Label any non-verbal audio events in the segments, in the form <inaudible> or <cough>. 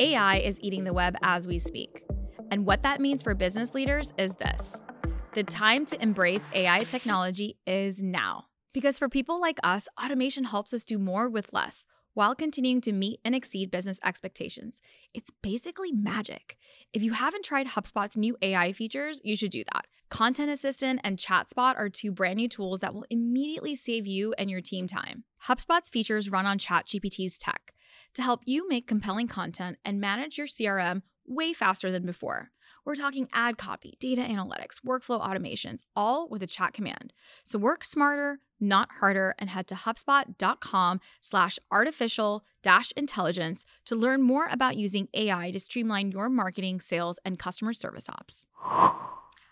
AI is eating the web as we speak. And what that means for business leaders is this the time to embrace AI technology is now. Because for people like us, automation helps us do more with less while continuing to meet and exceed business expectations. It's basically magic. If you haven't tried HubSpot's new AI features, you should do that. Content Assistant and ChatSpot are two brand new tools that will immediately save you and your team time. HubSpot's features run on ChatGPT's tech to help you make compelling content and manage your CRM way faster than before. We're talking ad copy, data analytics, workflow automations, all with a chat command. So work smarter, not harder, and head to HubSpot.com slash artificial dash intelligence to learn more about using AI to streamline your marketing, sales, and customer service ops.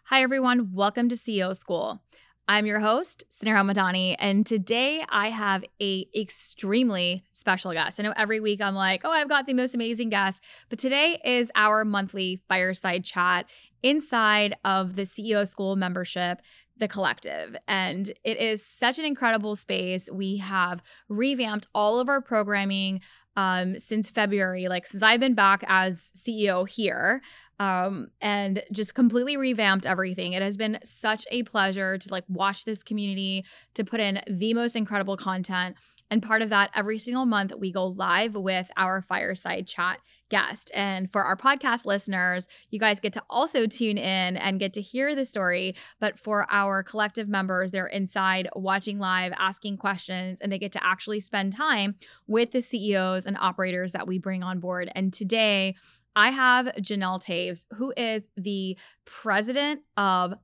Hi, everyone. Welcome to CEO School. I'm your host, Suneera Madani, and today I have a extremely special guest. I know every week I'm like, oh, I've got the most amazing guest, but today is our monthly fireside chat inside of the CEO School membership the collective. And it is such an incredible space. We have revamped all of our programming um, since February, like since I've been back as CEO here um, and just completely revamped everything. It has been such a pleasure to like watch this community, to put in the most incredible content. And part of that, every single month, we go live with our fireside chat guest. And for our podcast listeners, you guys get to also tune in and get to hear the story. But for our collective members, they're inside watching live, asking questions, and they get to actually spend time with the CEOs and operators that we bring on board. And today, I have Jeanelle Teves, who is the president of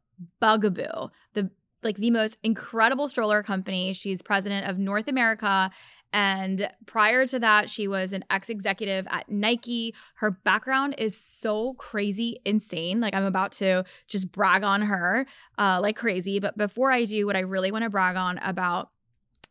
Bugaboo, the like the most incredible stroller company. She's president of North America. And prior to that, she was an ex executive at Nike. Her background is so crazy, insane. Like, I'm about to just brag on her uh, like crazy. But before I do, what I really want to brag on about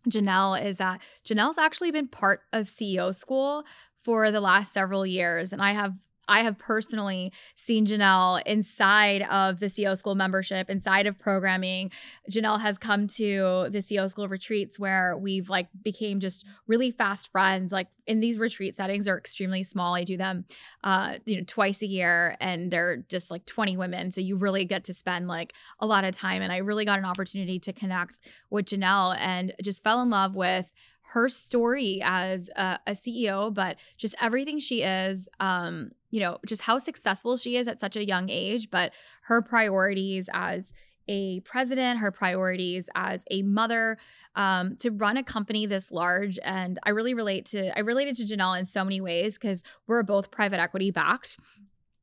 Jeanelle is that Jeanelle's actually been part of CEO school for the last several years. And I have I have personally seen Jeanelle inside of the CEO School membership, inside of programming. Jeanelle has come to the CEO School retreats where we've like became just really fast friends. Like in these retreat settings are extremely small. I do them uh, you know, twice a year and they're just like 20 women. So you really get to spend like a lot of time. And I really got an opportunity to connect with Jeanelle and just fell in love with her story as a, a, CEO, but just everything she is, um, you know, just how successful she is at such a young age, but her priorities as a president, her priorities as a mother, um, to run a company this large. And I really relate to, I related to Jeanelle in so many ways because we're both private equity backed.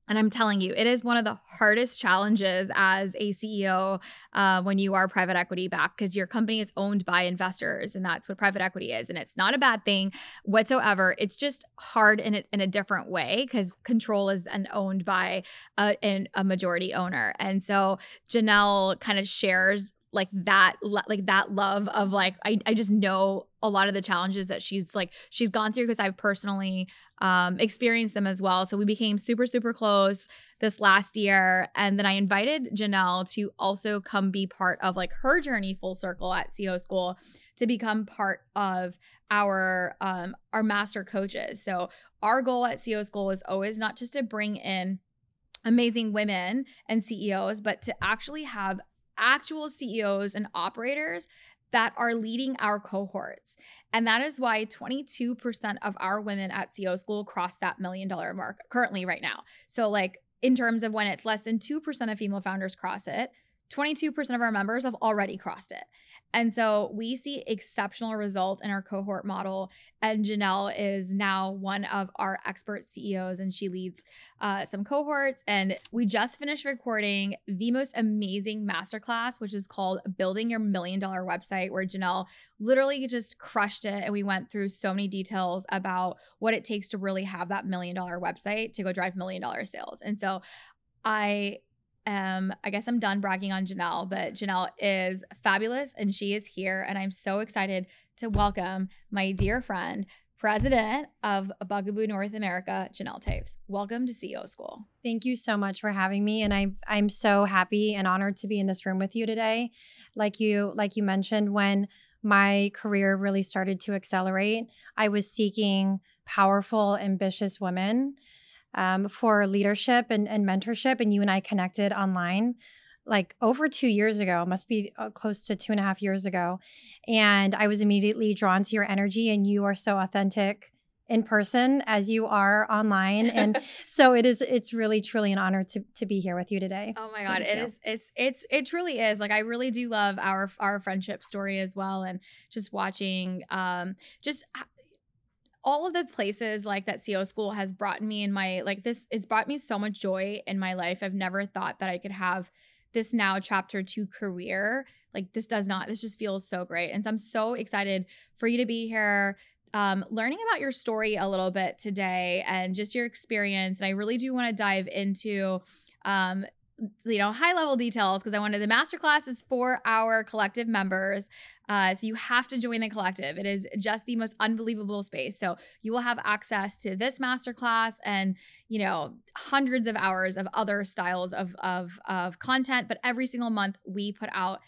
And I'm telling you, it is one of the hardest challenges as a CEO uh, when you are private equity backed because your company is owned by investors, and that's what private equity is. And it's not a bad thing whatsoever. It's just hard in a, in a different way because control is and owned by a, a majority owner. And so Jeanelle kind of shares like that like that love of like I, I just know a lot of the challenges that she's like she's gone through because I've personally um experienced them as well. So we became super super close this last year and then I invited Jeanelle to also come be part of like her journey full circle at CEO school to become part of our um our master coaches. So our goal at CEO school is always not just to bring in amazing women and CEOs, but to actually have actual CEOs and operators that are leading our cohorts. And that is why 22% of our women at CEO school cross that million dollar mark currently right now. So like in terms of when it's less than 2% of female founders cross it, 22% of our members have already crossed it. And so we see exceptional results in our cohort model. And Jeanelle is now one of our expert CEOs, and she leads uh, some cohorts. And we just finished recording the most amazing masterclass, which is called Building Your Million Dollar Website, where Jeanelle literally just crushed it. And we went through so many details about what it takes to really have that million dollar website to go drive million dollar sales. And so I um, I guess I'm done bragging on Jeanelle, but Jeanelle is fabulous and she is here. And I'm so excited to welcome my dear friend, president of Bugaboo North America, Jeanelle Teves. Welcome to CEO School. Thank you so much for having me. And I, I'm so happy and honored to be in this room with you today. Like you, like you mentioned, when my career really started to accelerate, I was seeking powerful, ambitious women um, for leadership and, and mentorship. And you and I connected online like over two years ago, must be uh, close to two and a half years ago. And I was immediately drawn to your energy, and you are so authentic in person as you are online <laughs> and so it is it's really truly an honor to to be here with you today oh my god Thank it you. is it's it's it truly is like i really do love our our friendship story as well and just watching um just all of the places like that CEO school has brought me in my like this it's brought me so much joy in my life. I've never thought that I could have this now chapter 2 career. Like this does not this just feels so great. And so I'm so excited for you to be here um, learning about your story a little bit today and just your experience. And I really do want to dive into um, you know high level details because i wanted the masterclass is for our collective members uh, so you have to join the collective. It is just the most unbelievable space. So you will have access to this masterclass and you know hundreds of hours of other styles of of, of content but every single month we put out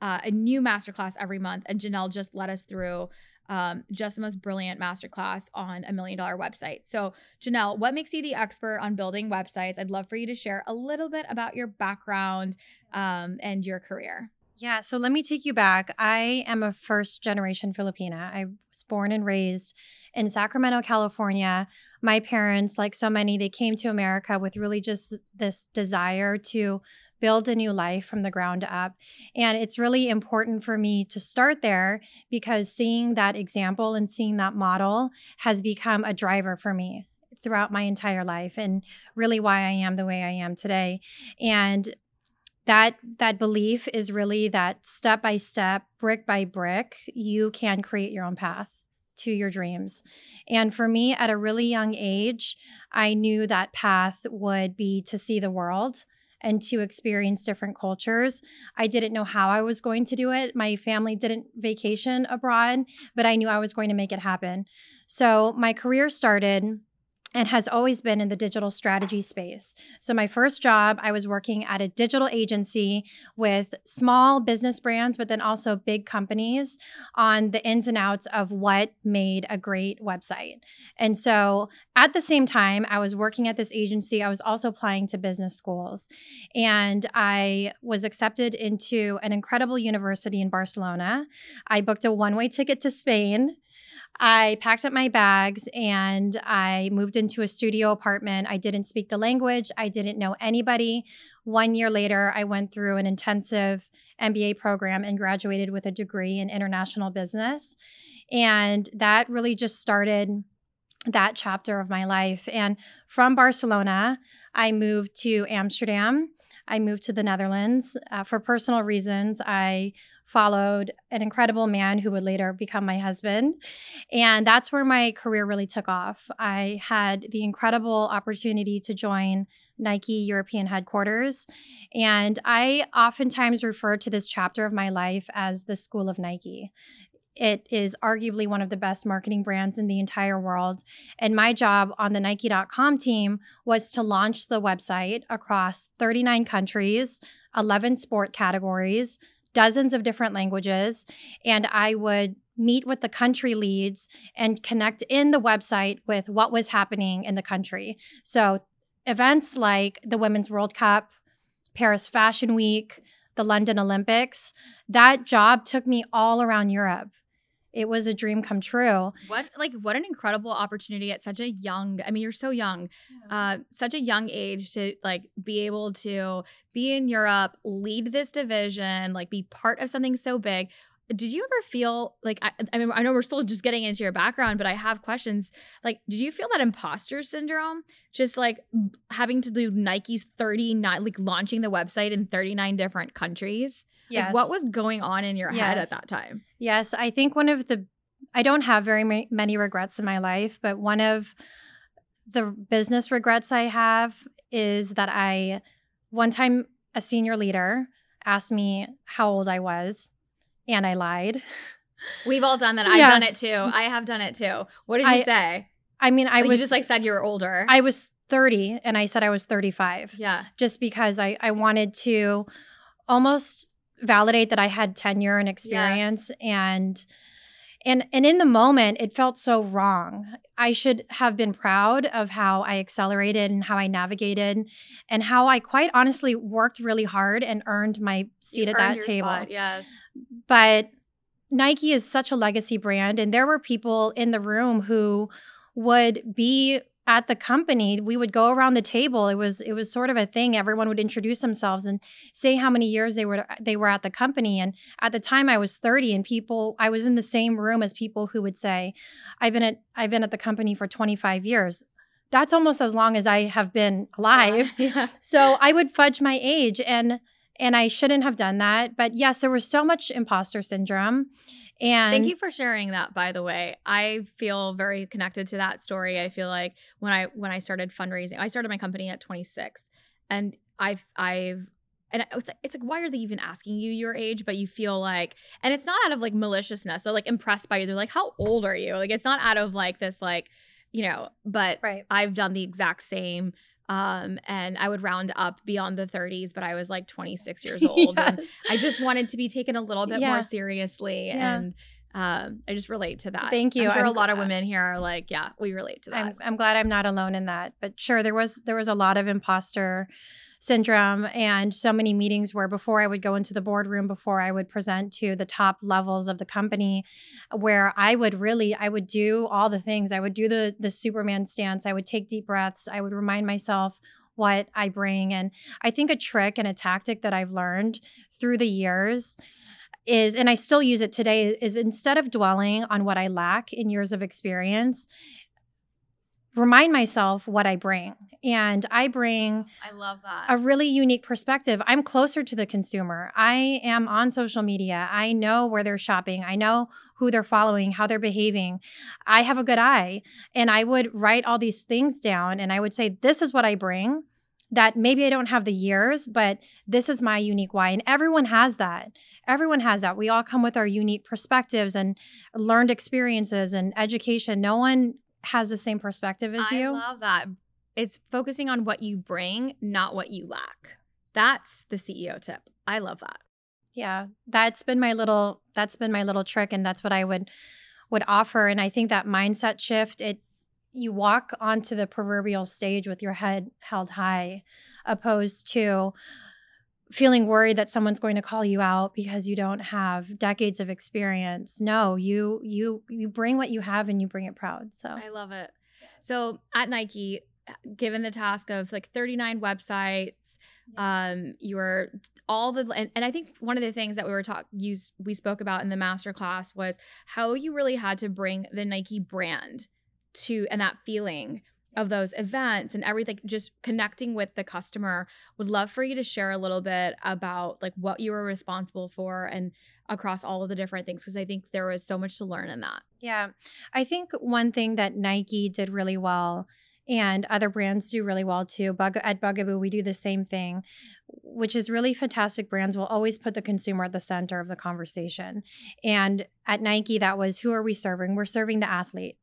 uh, a new masterclass every month and jeanelle just led us through um, just the most brilliant masterclass on a million dollar website. So, Jeanelle, what makes you the expert on building websites? I'd love for you to share a little bit about your background um, and your career. Yeah, so let me take you back. I am a first generation Filipina. I was born and raised in Sacramento, California. My parents, like so many, they came to America with really just this desire to build a new life from the ground up. And it's really important for me to start there because seeing that example and seeing that model has become a driver for me throughout my entire life and really why I am the way I am today. And that that belief is really that step by step, brick by brick, you can create your own path to your dreams. And for me at a really young age, I knew that path would be to see the world and to experience different cultures. I didn't know how I was going to do it. My family didn't vacation abroad, but I knew I was going to make it happen. So my career started and has always been in the digital strategy space. So, my first job, I was working at a digital agency with small business brands, but then also big companies on the ins and outs of what made a great website. And so, at the same time, I was working at this agency, I was also applying to business schools. And I was accepted into an incredible university in Barcelona. I booked a one way ticket to Spain. I packed up my bags and I moved into a studio apartment. I didn't speak the language, I didn't know anybody. One year later, I went through an intensive MBA program and graduated with a degree in international business. And that really just started that chapter of my life. And from Barcelona, I moved to Amsterdam. I moved to the Netherlands uh, for personal reasons. I followed an incredible man who would later become my husband. And that's where my career really took off. I had the incredible opportunity to join Nike European headquarters. And I oftentimes refer to this chapter of my life as the School of Nike. It is arguably one of the best marketing brands in the entire world. And my job on the Nike.com team was to launch the website across 39 countries, 11 sport categories, dozens of different languages. And I would meet with the country leads and connect in the website with what was happening in the country. So, events like the Women's World Cup, Paris Fashion Week, the London Olympics, that job took me all around Europe. It was a dream come true. What like what an incredible opportunity at such a young I mean you're so young. Uh such a young age to like be able to be in Europe, lead this division, like be part of something so big. Did you ever feel like I, I mean I know we're still just getting into your background, but I have questions. Like did you feel that imposter syndrome just like having to do Nike's 39 like launching the website in 39 different countries? Yes. Like, what was going on in your head at that time? Yes, I think one of the I don't have very many regrets in my life, but one of the business regrets I have is that I one time a senior leader asked me how old I was and I lied. We've all done that. I've Yeah. done it too. I have done it too. What did you I- say? I mean, I Like, was you just like said you were older. I was 30 and I said I was 35 yeah. just because I I wanted to almost validate that I had tenure and experience and and and in the moment it felt so wrong. I should have been proud of how I accelerated and how I navigated and how I quite honestly worked really hard and earned my seat You at that table. spot, Yes. But Nike is such a legacy brand and there were people in the room who would be at the company we would go around the table. It was it was sort of a thing. Everyone would introduce themselves and say how many years they were they were at the company. And at the time I was 30 and people I was in the same room as people who would say I've been at I've been at the company for 25 years. That's almost as long as I have been alive. <laughs> Yeah. so I would fudge my age. And and I shouldn't have done that. But yes, there was so much imposter syndrome. And Thank you for sharing that by the way. I feel very connected to that story. I feel like when I when I started fundraising, I started my company at 26 and I've I've and it's like, it's like why are they even asking you your age but you feel like and it's not out of like maliciousness they're like impressed by you they're like how old are you like it's not out of like this like you know but right. I've done the exact same. Um, and I would round up beyond the 30s, but I was like 26 years <laughs> old. And I just wanted to be taken a little bit Yeah. more seriously. Yeah. And um, I just relate to that. Thank you. I'm sure I'm a lot of women here are like, yeah, we relate to that. I'm, I'm glad I'm not alone in that. But sure, there was there was a lot of imposter syndrome and so many meetings where before I would go into the boardroom, before I would present to the top levels of the company, where I would really I would do all the things. I would do the the Superman stance. I would take deep breaths. I would remind myself what I bring. And I think a trick and a tactic that I've learned through the years is and I still use it today is instead of dwelling on what I lack in years of experience, remind myself what I bring. And I bring I love that. a really unique perspective. I'm closer to the consumer. I am on social media. I know where they're shopping. I know who they're following, how they're behaving. I have a good eye. And I would write all these things down and I would say, this is what I bring. That maybe I don't have the years, but this is my unique why. And everyone has that. Everyone has that. We all come with our unique perspectives and learned experiences and education. No one has the same perspective as I you. I love that. It's focusing on what you bring, not what you lack. That's the CEO tip. I love that. yeah that's been my little that's been my little trick and that's what i would would offer and i think that mindset shift it you walk onto the proverbial stage with your head held high opposed to feeling worried that someone's going to call you out because you don't have decades of experience no you you you bring what you have and you bring it proud so I love it. So at Nike, given the task of like 39 websites, um, you're all the and, and I think one of the things that we were talk you we spoke about in the master class was how you really had to bring the Nike brand to and that feeling of those events and everything just connecting with the customer would love for you to share a little bit about like what you were responsible for and across all of the different things because i think there was so much to learn in that Yeah. I think one thing that Nike did really well and other brands do really well too. Bug- at Bugaboo, we do the same thing, which is really fantastic. Brands will always put the consumer at the center of the conversation. And at Nike, that was who are we serving? We're serving the athlete.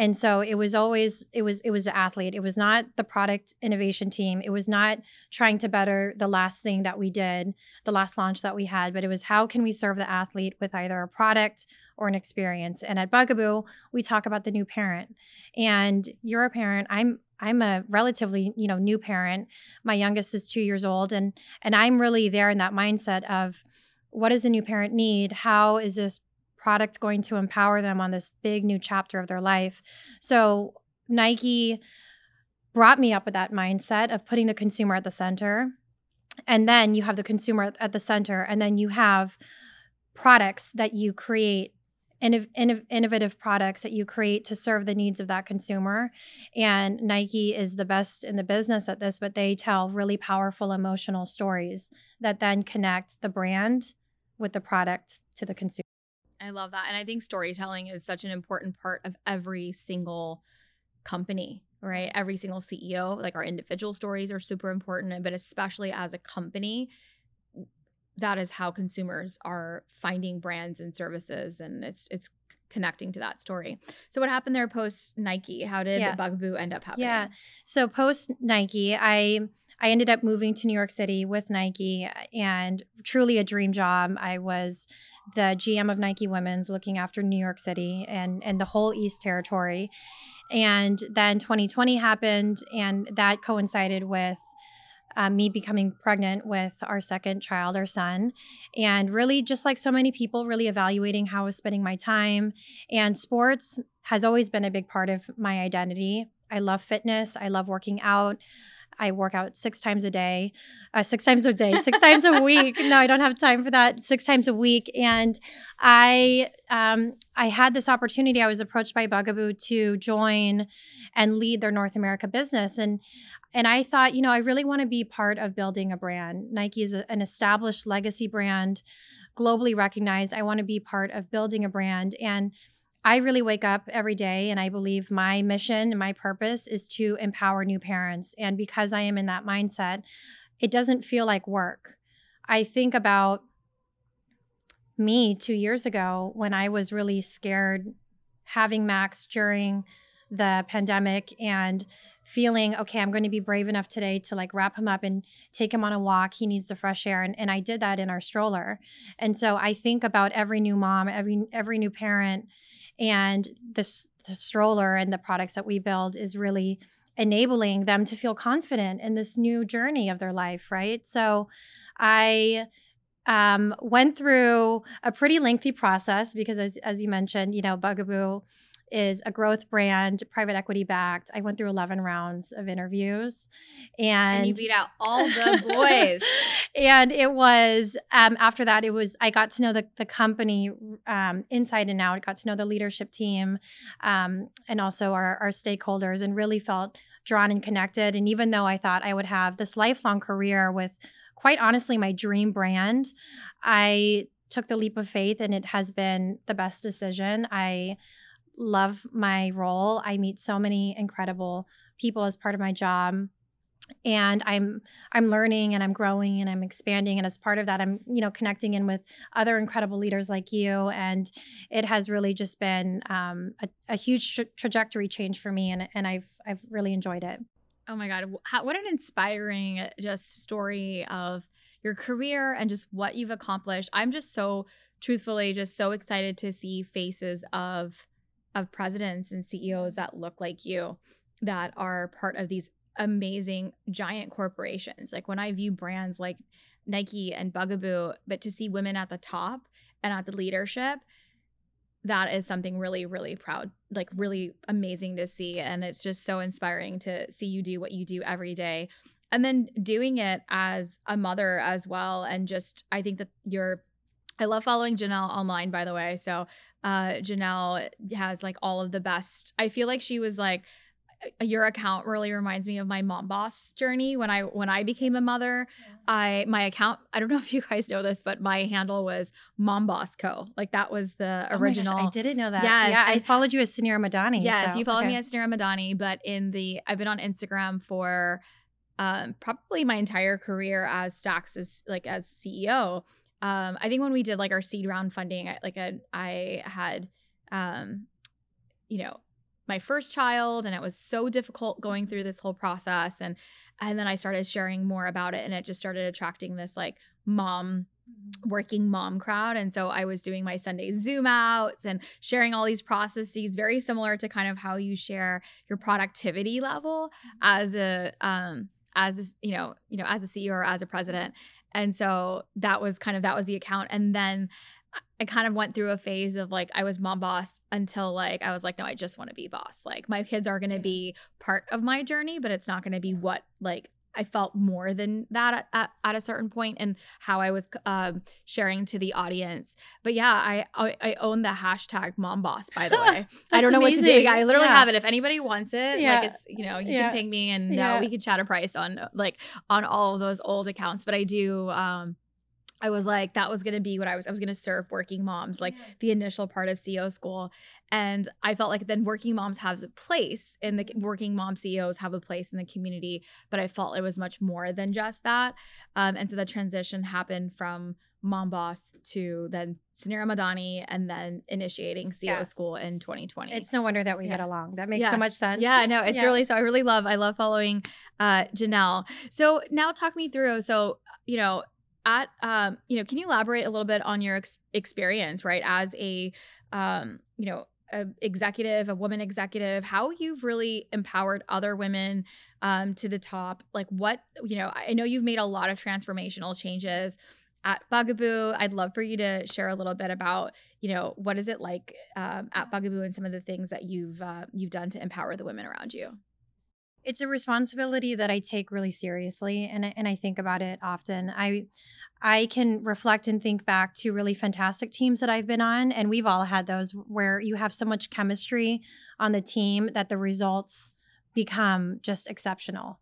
And so it was always it was it was the athlete. It was not the product innovation team. It was not trying to better the last thing that we did, the last launch that we had, but it was how can we serve the athlete with either a product or an experience. And at Bugaboo, we talk about the new parent. And you're a parent. I'm I'm a relatively, you know, new parent. My youngest is 2 years old and and I'm really there in that mindset of what does a new parent need? How is this product going to empower them on this big new chapter of their life? So Nike brought me up with that mindset of putting the consumer at the center. And then you have the consumer at the center, and then you have products that you create innovative products that you create to serve the needs of that consumer. And Nike is the best in the business at this, but they tell really powerful emotional stories that then connect the brand with the product to the consumer. I love that. And I think storytelling is such an important part of every single company, right? Every single CEO, like our individual stories are super important, but especially as a company, that is how consumers are finding brands and services and it's it's connecting to that story. So what happened there post Nike? How did yeah. Bugaboo end up happening? Yeah. So post Nike, I I ended up moving to New York City with Nike and truly a dream job. I was the GM of Nike Women's looking after New York City and and the whole East Territory. And then 2020 happened and that coincided with um, me becoming pregnant with our second child, our son, and really just like so many people, really evaluating how I was spending my time. And sports has always been a big part of my identity. I love fitness, I love working out. I work out six times a day, uh, six times a day, six times a week. No, I don't have time for that. Six times a week, and I um, I had this opportunity. I was approached by Bugaboo to join and lead their North America business, and and I thought, you know, I really want to be part of building a brand. Nike is a, an established legacy brand, globally recognized. I want to be part of building a brand. And I really wake up every day and I believe my mission and my purpose is to empower new parents. And because I am in that mindset, it doesn't feel like work. I think about me two years ago when I was really scared having Max during the pandemic and feeling okay i'm going to be brave enough today to like wrap him up and take him on a walk he needs the fresh air and, and i did that in our stroller and so i think about every new mom every every new parent and the, the stroller and the products that we build is really enabling them to feel confident in this new journey of their life right? So i um, went through a pretty lengthy process because as, as you mentioned you know bugaboo is a growth brand, private equity backed. I went through 11 rounds of interviews and, and you beat out all the <laughs> boys. and it was, um, after that, it was, I got to know the, the company um, inside and out, I got to know the leadership team um, and also our, our stakeholders and really felt drawn and connected. And even though I thought I would have this lifelong career with, quite honestly, my dream brand, I took the leap of faith and it has been the best decision. I love my role. I meet so many incredible people as part of my job and i'm i'm learning and i'm growing and i'm expanding and as part of that i'm you know connecting in with other incredible leaders like you and it has really just been um, a, a, huge tra- trajectory change for me and, and i've i've really enjoyed it oh my god How, what an inspiring just story of your career and just what you've accomplished i'm just so truthfully just so excited to see faces of of presidents and CEOs that look like you that are part of these amazing giant corporations. Like when I view brands like Nike and Bugaboo, but to see women at the top and at the leadership, that is something really, really proud, like really amazing to see. And it's just so inspiring to see you do what you do every day. And then doing it as a mother as well. And just, I think that you're I love following Jeanelle online, by the way. So uh Jeanelle has like all of the best. I feel like she was like uh, your account really reminds me of my mom boss journey when I when I became a mother. Yeah. I my account I don't know if you guys know this, but my handle was Mom Boss Co. Like that was the oh original. Gosh, I didn't know that. Yes, yeah, I, I followed you as Suneera Madani. Yes, so, you followed okay. me as Suneera Madani, but in the I've been on Instagram for um, probably my entire career as Stax as like as CEO um, I think when we did like our seed round funding, I, like a, I had, um, you know, my first child, and it was so difficult going through this whole process, and and then I started sharing more about it, and it just started attracting this like mom mm-hmm. working mom crowd and so i was doing my sunday zoom outs and sharing all these processes very similar to kind of how you share your productivity level mm-hmm. as a um as a, you know you know as a ceo or as a president and so that was kind of that was the account. And then I kind of went through a phase of like I was mom boss until like I was like no I just want to be boss like my kids are going to be part of my journey but it's not going to be what like I felt more than that at, at, a certain point and how I was um, sharing to the audience. But yeah, I, I, I own the hashtag mom boss, by the <laughs> way. I don't know amazing. what to do. I literally yeah. have it. If anybody wants it, yeah. like it's, you know, you yeah. can ping me and uh, we can chat a price on like on all of those old accounts. But I do, um, I was like, that was gonna be what I was. I was gonna serve working moms, like the initial part of CEO school. And I felt like then working moms have a place in the working mom CEOs have a place in the community, but I felt it was much more than just that. Um, and so the transition happened from mom boss to then Suneera Madani and then initiating CEO yeah. school in 2020. It's no wonder that we yeah. get along. That makes yeah. so much sense. Yeah, no, it's really so I really love I love following uh Jeanelle. So now talk me through. So, you know, at um, you know, can you elaborate a little bit on your ex- experience, right, as a um, you know, a executive, a woman executive, how you've really empowered other women um, to the top. Like what, you know, I know you've made a lot of transformational changes at Bugaboo. I'd love for you to share a little bit about, you know, what is it like um, at Bugaboo and some of the things that you've uh, you've done to empower the women around you. It's a responsibility that I take really seriously and and I think about it often. I I can reflect and think back to really fantastic teams that I've been on and we've all had those where you have so much chemistry on the team that the results become just exceptional.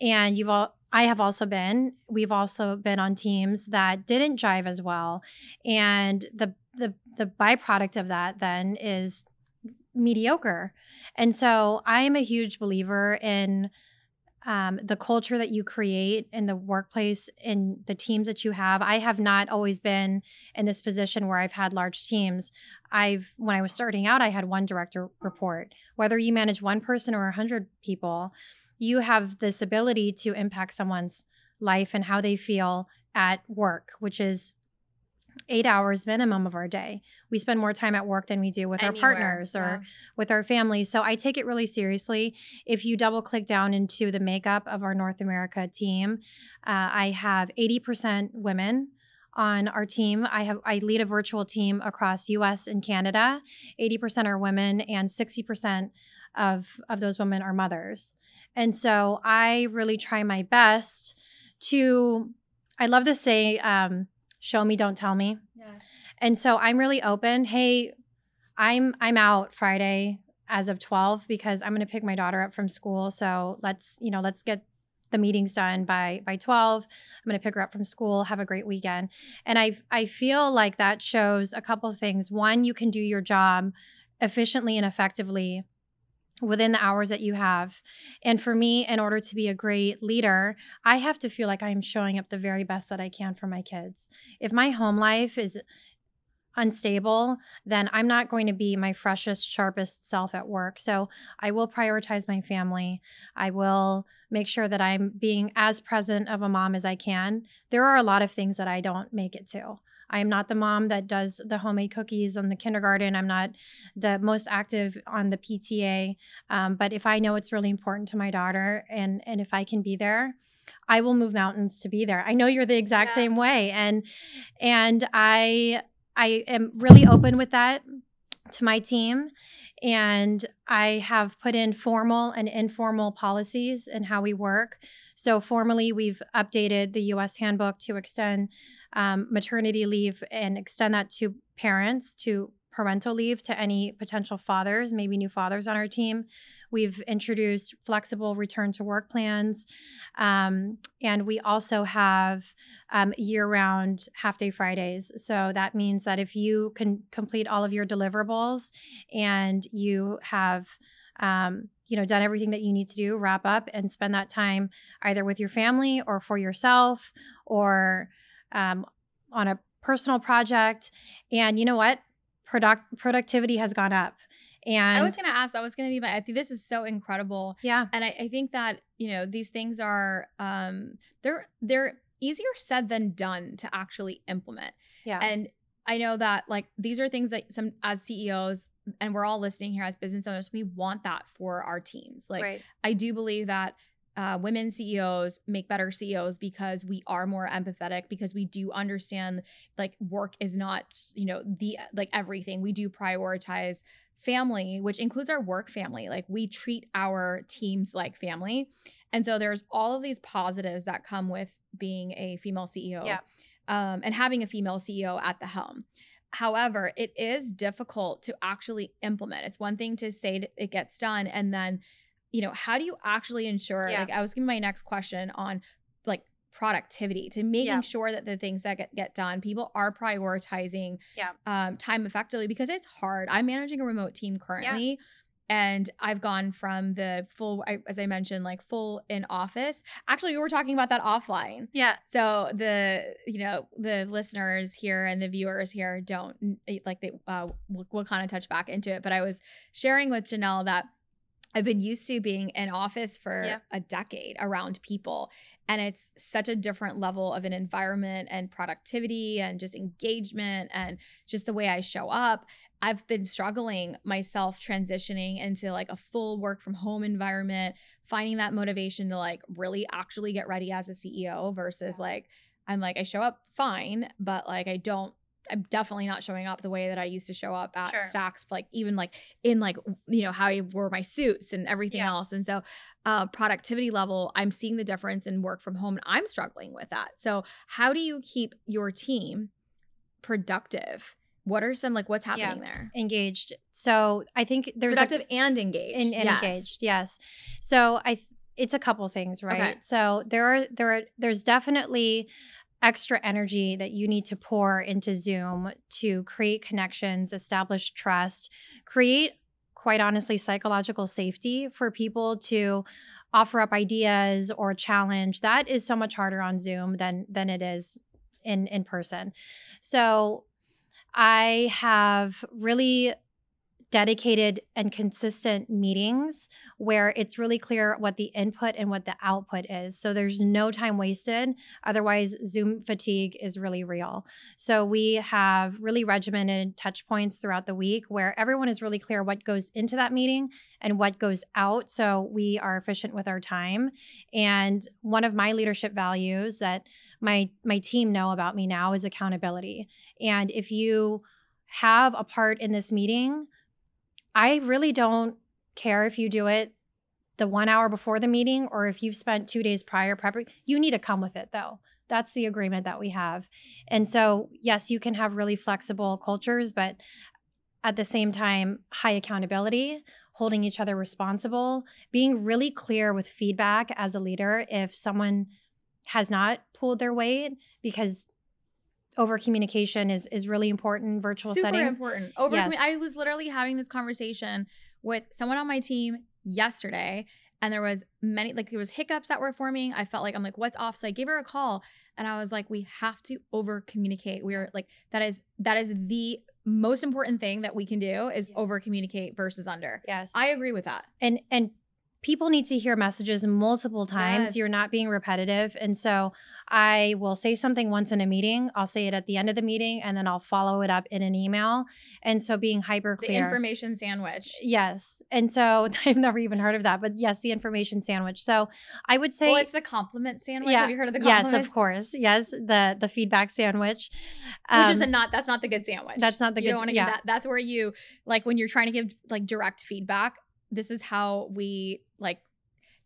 And you've all I have also been we've also been on teams that didn't jive as well and the the the byproduct of that then is mediocre. And so I am a huge believer in um, the culture that you create in the workplace, in the teams that you have. I have not always been in this position where I've had large teams. I've, when I was starting out, I had one director report. Whether you manage one person or a hundred people, you have this ability to impact someone's life and how they feel at work, which is eight hours minimum of our day. We spend more time at work than we do with Anywhere. our partners or yeah. with our families. So I take it really seriously. If you double click down into the makeup of our North America team, uh, I have 80% women on our team. I have I lead a virtual team across US and Canada. 80% are women and 60% of of those women are mothers. And so I really try my best to I love to say um, show me don't tell me. Yeah. and so i'm really open. Hey i'm i'm out friday as of 12 because i'm going to pick my daughter up from school. So let's you know let's get the meetings done by by 12 i'm going to pick her up from school. Have a great weekend. And i i feel like that shows a couple of things. One you can do your job efficiently and effectively within the hours that you have. And for me, in order to be a great leader, I have to feel like I'm showing up the very best that I can for my kids. If my home life is unstable, then I'm not going to be my freshest, sharpest self at work. So I will prioritize my family. I will make sure that I'm being as present of a mom as I can. There are a lot of things that I don't make it to. I am not the mom that does the homemade cookies on the kindergarten. I'm not the most active on the PTA. Um, but if I know it's really important to my daughter and and if I can be there, I will move mountains to be there. I know you're the exact yeah. same way, and and I I am really open with that to my team. And I have put in formal and informal policies and in how we work. So, formally, we've updated the US handbook to extend um, maternity leave and extend that to parents to parental leave to any potential fathers, maybe new fathers on our team. We've introduced flexible return to work plans. Um, and we also have um, year round half day Fridays. So that means that if you can complete all of your deliverables and you have um, you know done everything that you need to do wrap up and spend that time either with your family or for yourself or um, on a personal project. And you know what? Product productivity has gone up. And I was going to ask, that was going to be my, I think this is so incredible. Yeah. And I, I think that, you know, these things are, um, they're, they're easier said than done to actually implement. Yeah. And I know that like these are things that some as CEOs and we're all listening here as business owners, we want that for our teams. Like right. I do believe that uh, women CEOs make better CEOs because we are more empathetic because we do understand like work is not you know the like everything we do prioritize family which includes our work family like we treat our teams like family and so there's all of these positives that come with being a female CEO Yeah. um, and having a female CEO at the helm. However, it is difficult to actually implement. It's one thing to say it gets done, and then, you know, how do you actually ensure? Yeah. Like, I was giving my next question on like productivity to making Yeah. sure that the things that get, get done, people are prioritizing Yeah. um, time effectively because it's hard. I'm managing a remote team currently. And I've gone from the full, I- as I mentioned, like full in office. Actually, we were talking about that offline. Yeah. So the you know the listeners here and the viewers here don't like they uh, we'll, we'll kind of touch back into it. But I was sharing with Jeanelle that I've been used to being in office for Yeah. a decade around people, and it's such a different level of an environment and productivity and just engagement and just the way I show up. I've been struggling myself transitioning into like a full work from home environment, finding that motivation to like really actually get ready as a CEO versus Yeah. like I'm like I show up fine, but like I don't I'm definitely not showing up the way that I used to show up at Sure. Stax, like even like in like you know how I wore my suits and everything Yeah. else. And so, uh, productivity level, I'm seeing the difference in work from home, and I'm struggling with that. So, how do you keep your team productive? What are some like what's Yeah. happening there? Engaged. So I think there's a- Productive and engaged. and, and yes. engaged yes so i th- it's a couple things right Okay. so there are there are there's definitely extra energy that you need to pour into zoom to create connections establish trust create quite honestly psychological safety for people to offer up ideas or challenge. That is so much harder on zoom than than it is in in person. So i have really dedicated and consistent meetings where it's really clear what the input and what the output is. So there's no time wasted. Otherwise, Zoom fatigue is really real. So we have really regimented touch points throughout the week where everyone is really clear what goes into that meeting and what goes out. So we are efficient with our time. And one of my leadership values that my my team know about me now is accountability. And if you have a part in this meeting, I really don't care if you do it the one hour before the meeting or if you've spent two days prior prepping. You need to come with it though. That's the agreement that we have. And so, yes, you can have really flexible cultures, but at the same time, high accountability, holding each other responsible, being really clear with feedback as a leader if someone has not pulled their weight because over communication is is really important virtual Super settings important. Over Yes. I was literally having this conversation with someone on my team yesterday and there was many like there was hiccups that were forming. I felt like I'm like what's off so I gave her a call and I was like we have to over communicate. We are like that is that is the most important thing that we can do is Yes. over communicate versus under. yes I agree with that. and and people need to hear messages multiple times Yes. you're not being repetitive and so i will say something once in a meeting i'll say it at the end of the meeting and then i'll follow it up in an email and so being hyper clear. The information sandwich. yes and so <laughs> i've never even heard of that but yes the information sandwich so i would say well, it's the compliment sandwich. Yeah. Have you heard of the compliment? yes of course yes the the feedback sandwich Which is Um, a not that's not the good sandwich. that's not the you good- don't want to yeah. give that. That's where you like when you're trying to give like direct feedback. This is how we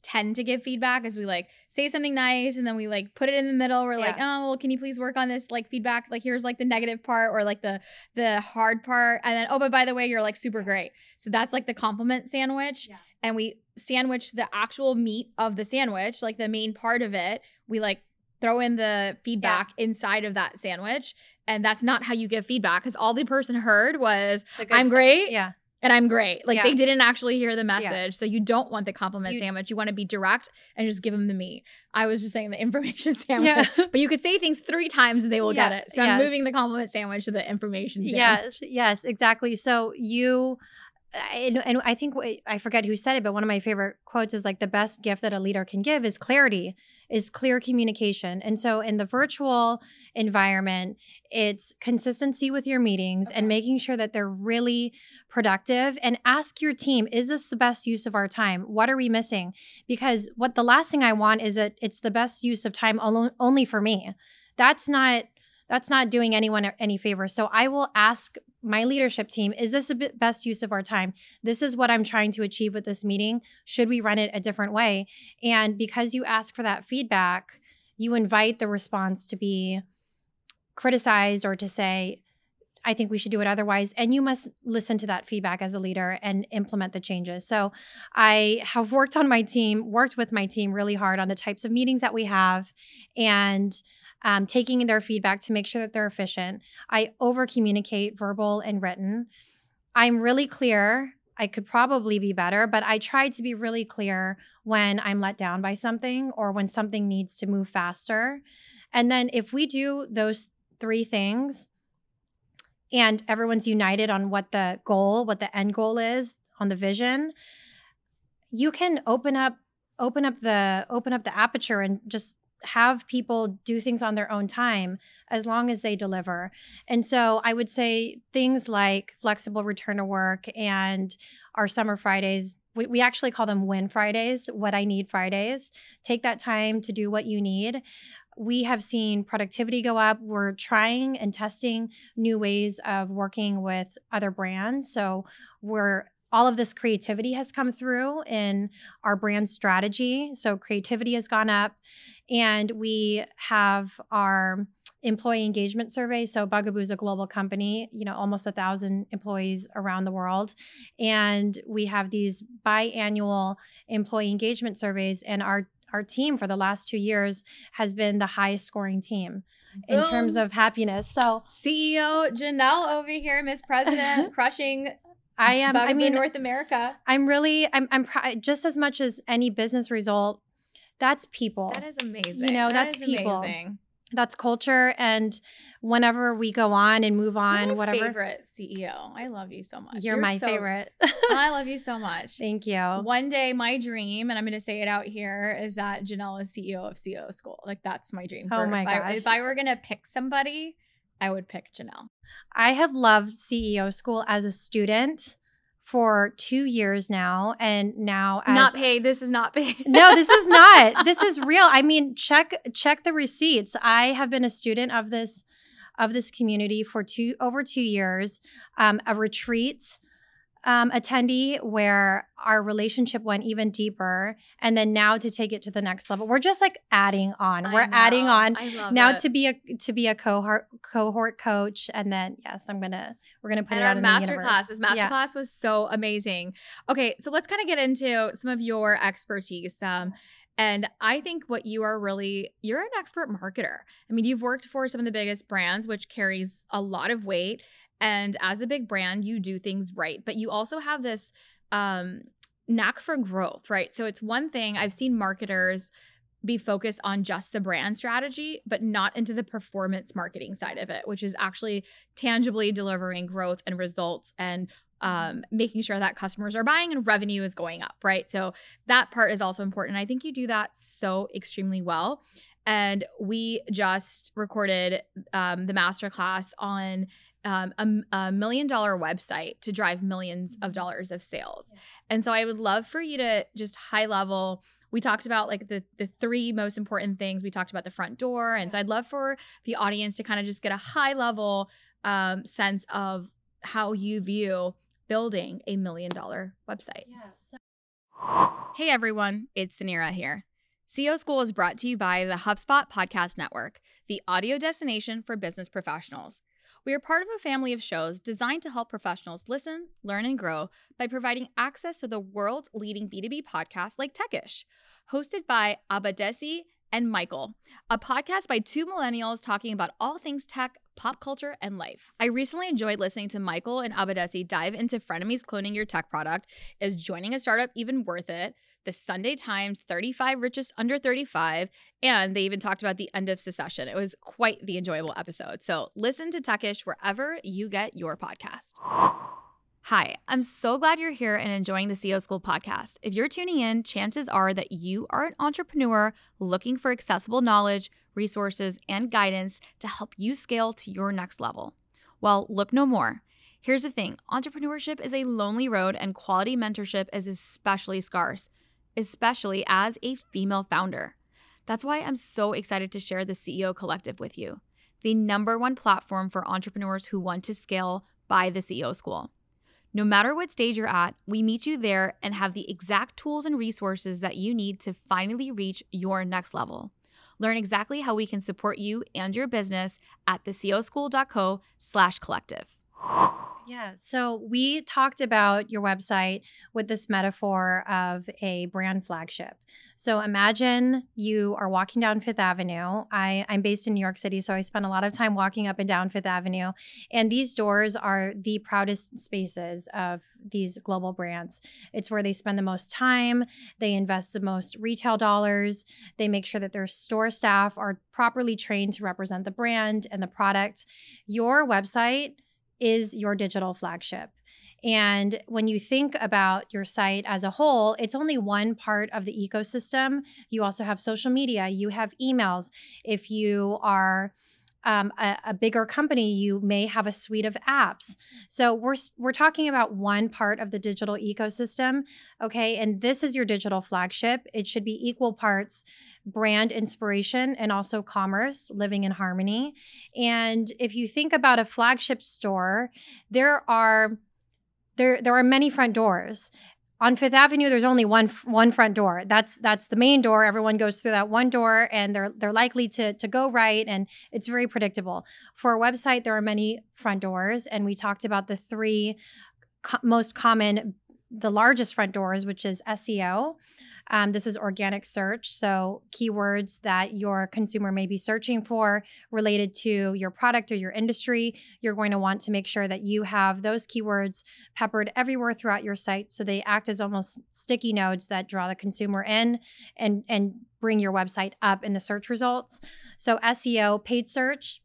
tend to give feedback is we like say something nice and then we like put it in the middle. We're like, oh well, can you please work on this like feedback? Like here's like the negative part or like the the hard part. And then, oh, but by the way, you're like super great. So that's like the compliment sandwich. Yeah. And we sandwich the actual meat of the sandwich, like the main part of it. We like throw in the feedback inside of that sandwich. And that's not how you give feedback because all the person heard was, I'm stuff. great yeah and I'm great. Like Yeah. they didn't actually hear the message. So you don't want the compliment You- sandwich. You want to be direct and just give them the meat. I was just saying the <laughs> information sandwich. yeah But you could say things three times and they will get it. So I'm moving the compliment sandwich to the information sandwich. Yes, yes, exactly. So you and, and I think I forget who said it, but one of my favorite quotes is like the best gift that a leader can give is clarity, is clear communication. And so in the virtual environment, it's consistency with your meetings okay. and making sure that they're really productive and ask your team, is this the best use of our time? What are we missing? Because what the last thing I want is that it's the best use of time only for me. That's not that's not doing anyone any favor. So I will ask my leadership team, is this the best use of our time? This is what I'm trying to achieve with this meeting. Should we run it a different way? And because you ask for that feedback, you invite the response to be criticized or to say, I think we should do it otherwise. And you must listen to that feedback as a leader and implement the changes. So I have worked on my team, worked with my team really hard on the types of meetings that we have. And um, taking their feedback to make sure that they're efficient. I over communicate verbal and written. I'm really clear. I could probably be better, but I try to be really clear when I'm let down by something or when something needs to move faster. And then if we do those three things and everyone's united on what the goal, what the end goal is, on the vision, you can open up open up the open up the aperture and just have people do things on their own time as long as they deliver. And so I would say things like flexible return to work and our summer Fridays. We, we actually call them win Fridays, what I need Fridays. Take that time to do what you need we have seen productivity go up. We're trying and testing new ways of working with other brands. So we're all of this creativity has come through in our brand strategy. So creativity has gone up, and we have our employee engagement survey. So Bugaboo is a global company, you know, almost a thousand employees around the world. And we have these biannual employee engagement surveys. And our our team for the last two years has been the highest scoring team in Boom. terms of happiness. So CEO Jeanelle over here, Miss President, <laughs> crushing I am. I mean, North America. I'm really. I'm. I'm pr- just as much as any business result. That's people. That is amazing. You know, that that's people. Amazing. That's culture, and whenever we go on and move on, whatever. my whatever. Favorite CEO. I love you so much. You're, You're my so, favorite. I <laughs> love you so much. Thank you. One day, my dream, and I'm going to say it out here, is that Jeanelle is CEO of CEO School. Like that's my dream. oh my if gosh! I, if I were going to pick somebody, I would pick Jeanelle. I have loved CEO School as a student for two years now and now as, not paid. This is not paid. No this is not. <laughs> This is real. I mean check check the receipts. I have been a student of this of this community for two over two years um, a retreat um, attendee where our relationship went even deeper and then now to take it to the next level we're just like adding on we're adding on now it. to be a to be a cohort cohort coach and then yes i'm gonna we're gonna put and it out in master class this master yeah. class was so amazing okay so let's kind of get into some of your expertise um and I think what you are really, you're an expert marketer. I mean, you've worked for some of the biggest brands, which carries a lot of weight. And as a big brand, you do things right, but you also have this um, knack for growth, right? So it's one thing I've seen marketers be focused on just the brand strategy, but not into the performance marketing side of it, which is actually tangibly delivering growth and results and um, making sure that customers are buying and revenue is going up, right? So that part is also important. I think you do that so extremely well. And we just recorded um, the masterclass on um, a, a, million dollar website to drive millions of mm-hmm. dollars of sales. And so I would love for you to just high level. We talked about like the the three most important things. We talked about the front door, and so I'd love for the audience to kind of just get a high level um, sense of how you view building a million dollar website. Yeah, hey everyone, it's Suneera here. CEO School is brought to you by the HubSpot Podcast Network, the audio destination for business professionals. We are part of a family of shows designed to help professionals listen, learn, and grow by providing access to the world's leading B2B podcasts like Techish, hosted by Abadesi and Michael, a podcast by two millennials talking about all things tech, pop culture, and life. I recently enjoyed listening to Michael and Abadesi dive into frenemies cloning your tech product. Is joining a startup even worth it? The Sunday Times 35 Richest Under 35, and they even talked about the end of secession. It was quite the enjoyable episode. So listen to Techish wherever you get your podcast. Hi, I'm so glad you're here and enjoying the CEO School podcast. If you're tuning in, chances are that you are an entrepreneur looking for accessible knowledge, resources, and guidance to help you scale to your next level. Well, look no more. Here's the thing entrepreneurship is a lonely road, and quality mentorship is especially scarce, especially as a female founder. That's why I'm so excited to share the CEO Collective with you, the number one platform for entrepreneurs who want to scale by the CEO School. No matter what stage you're at, we meet you there and have the exact tools and resources that you need to finally reach your next level. Learn exactly how we can support you and your business at theceoschool.co slash collective. Yeah. So we talked about your website with this metaphor of a brand flagship. So imagine you are walking down Fifth Avenue. I, I'm based in New York City, so I spend a lot of time walking up and down Fifth Avenue. And these doors are the proudest spaces of these global brands. It's where they spend the most time, they invest the most retail dollars, they make sure that their store staff are properly trained to represent the brand and the product. Your website is your digital flagship. And when you think about your site as a whole, it's only one part of the ecosystem. You also have social media, you have emails. If you are um, a, a, bigger company, you may have a suite of apps. So we're we're talking about one part of the digital ecosystem, okay? And this is your digital flagship. It should be equal parts brand inspiration and also commerce, living in harmony. And if you think about a flagship store, there are there there are many front doors on Fifth Avenue, there's only one one front door. That's that's the main door. Everyone goes through that one door, and they're they're likely to to go right, and it's very predictable. For a website, there are many front doors, and we talked about the three co- most common, the largest front doors, which is SEO, um, this is organic search. So, keywords that your consumer may be searching for related to your product or your industry. You're going to want to make sure that you have those keywords peppered everywhere throughout your site so they act as almost sticky nodes that draw the consumer in and, and bring your website up in the search results. So, SEO, paid search,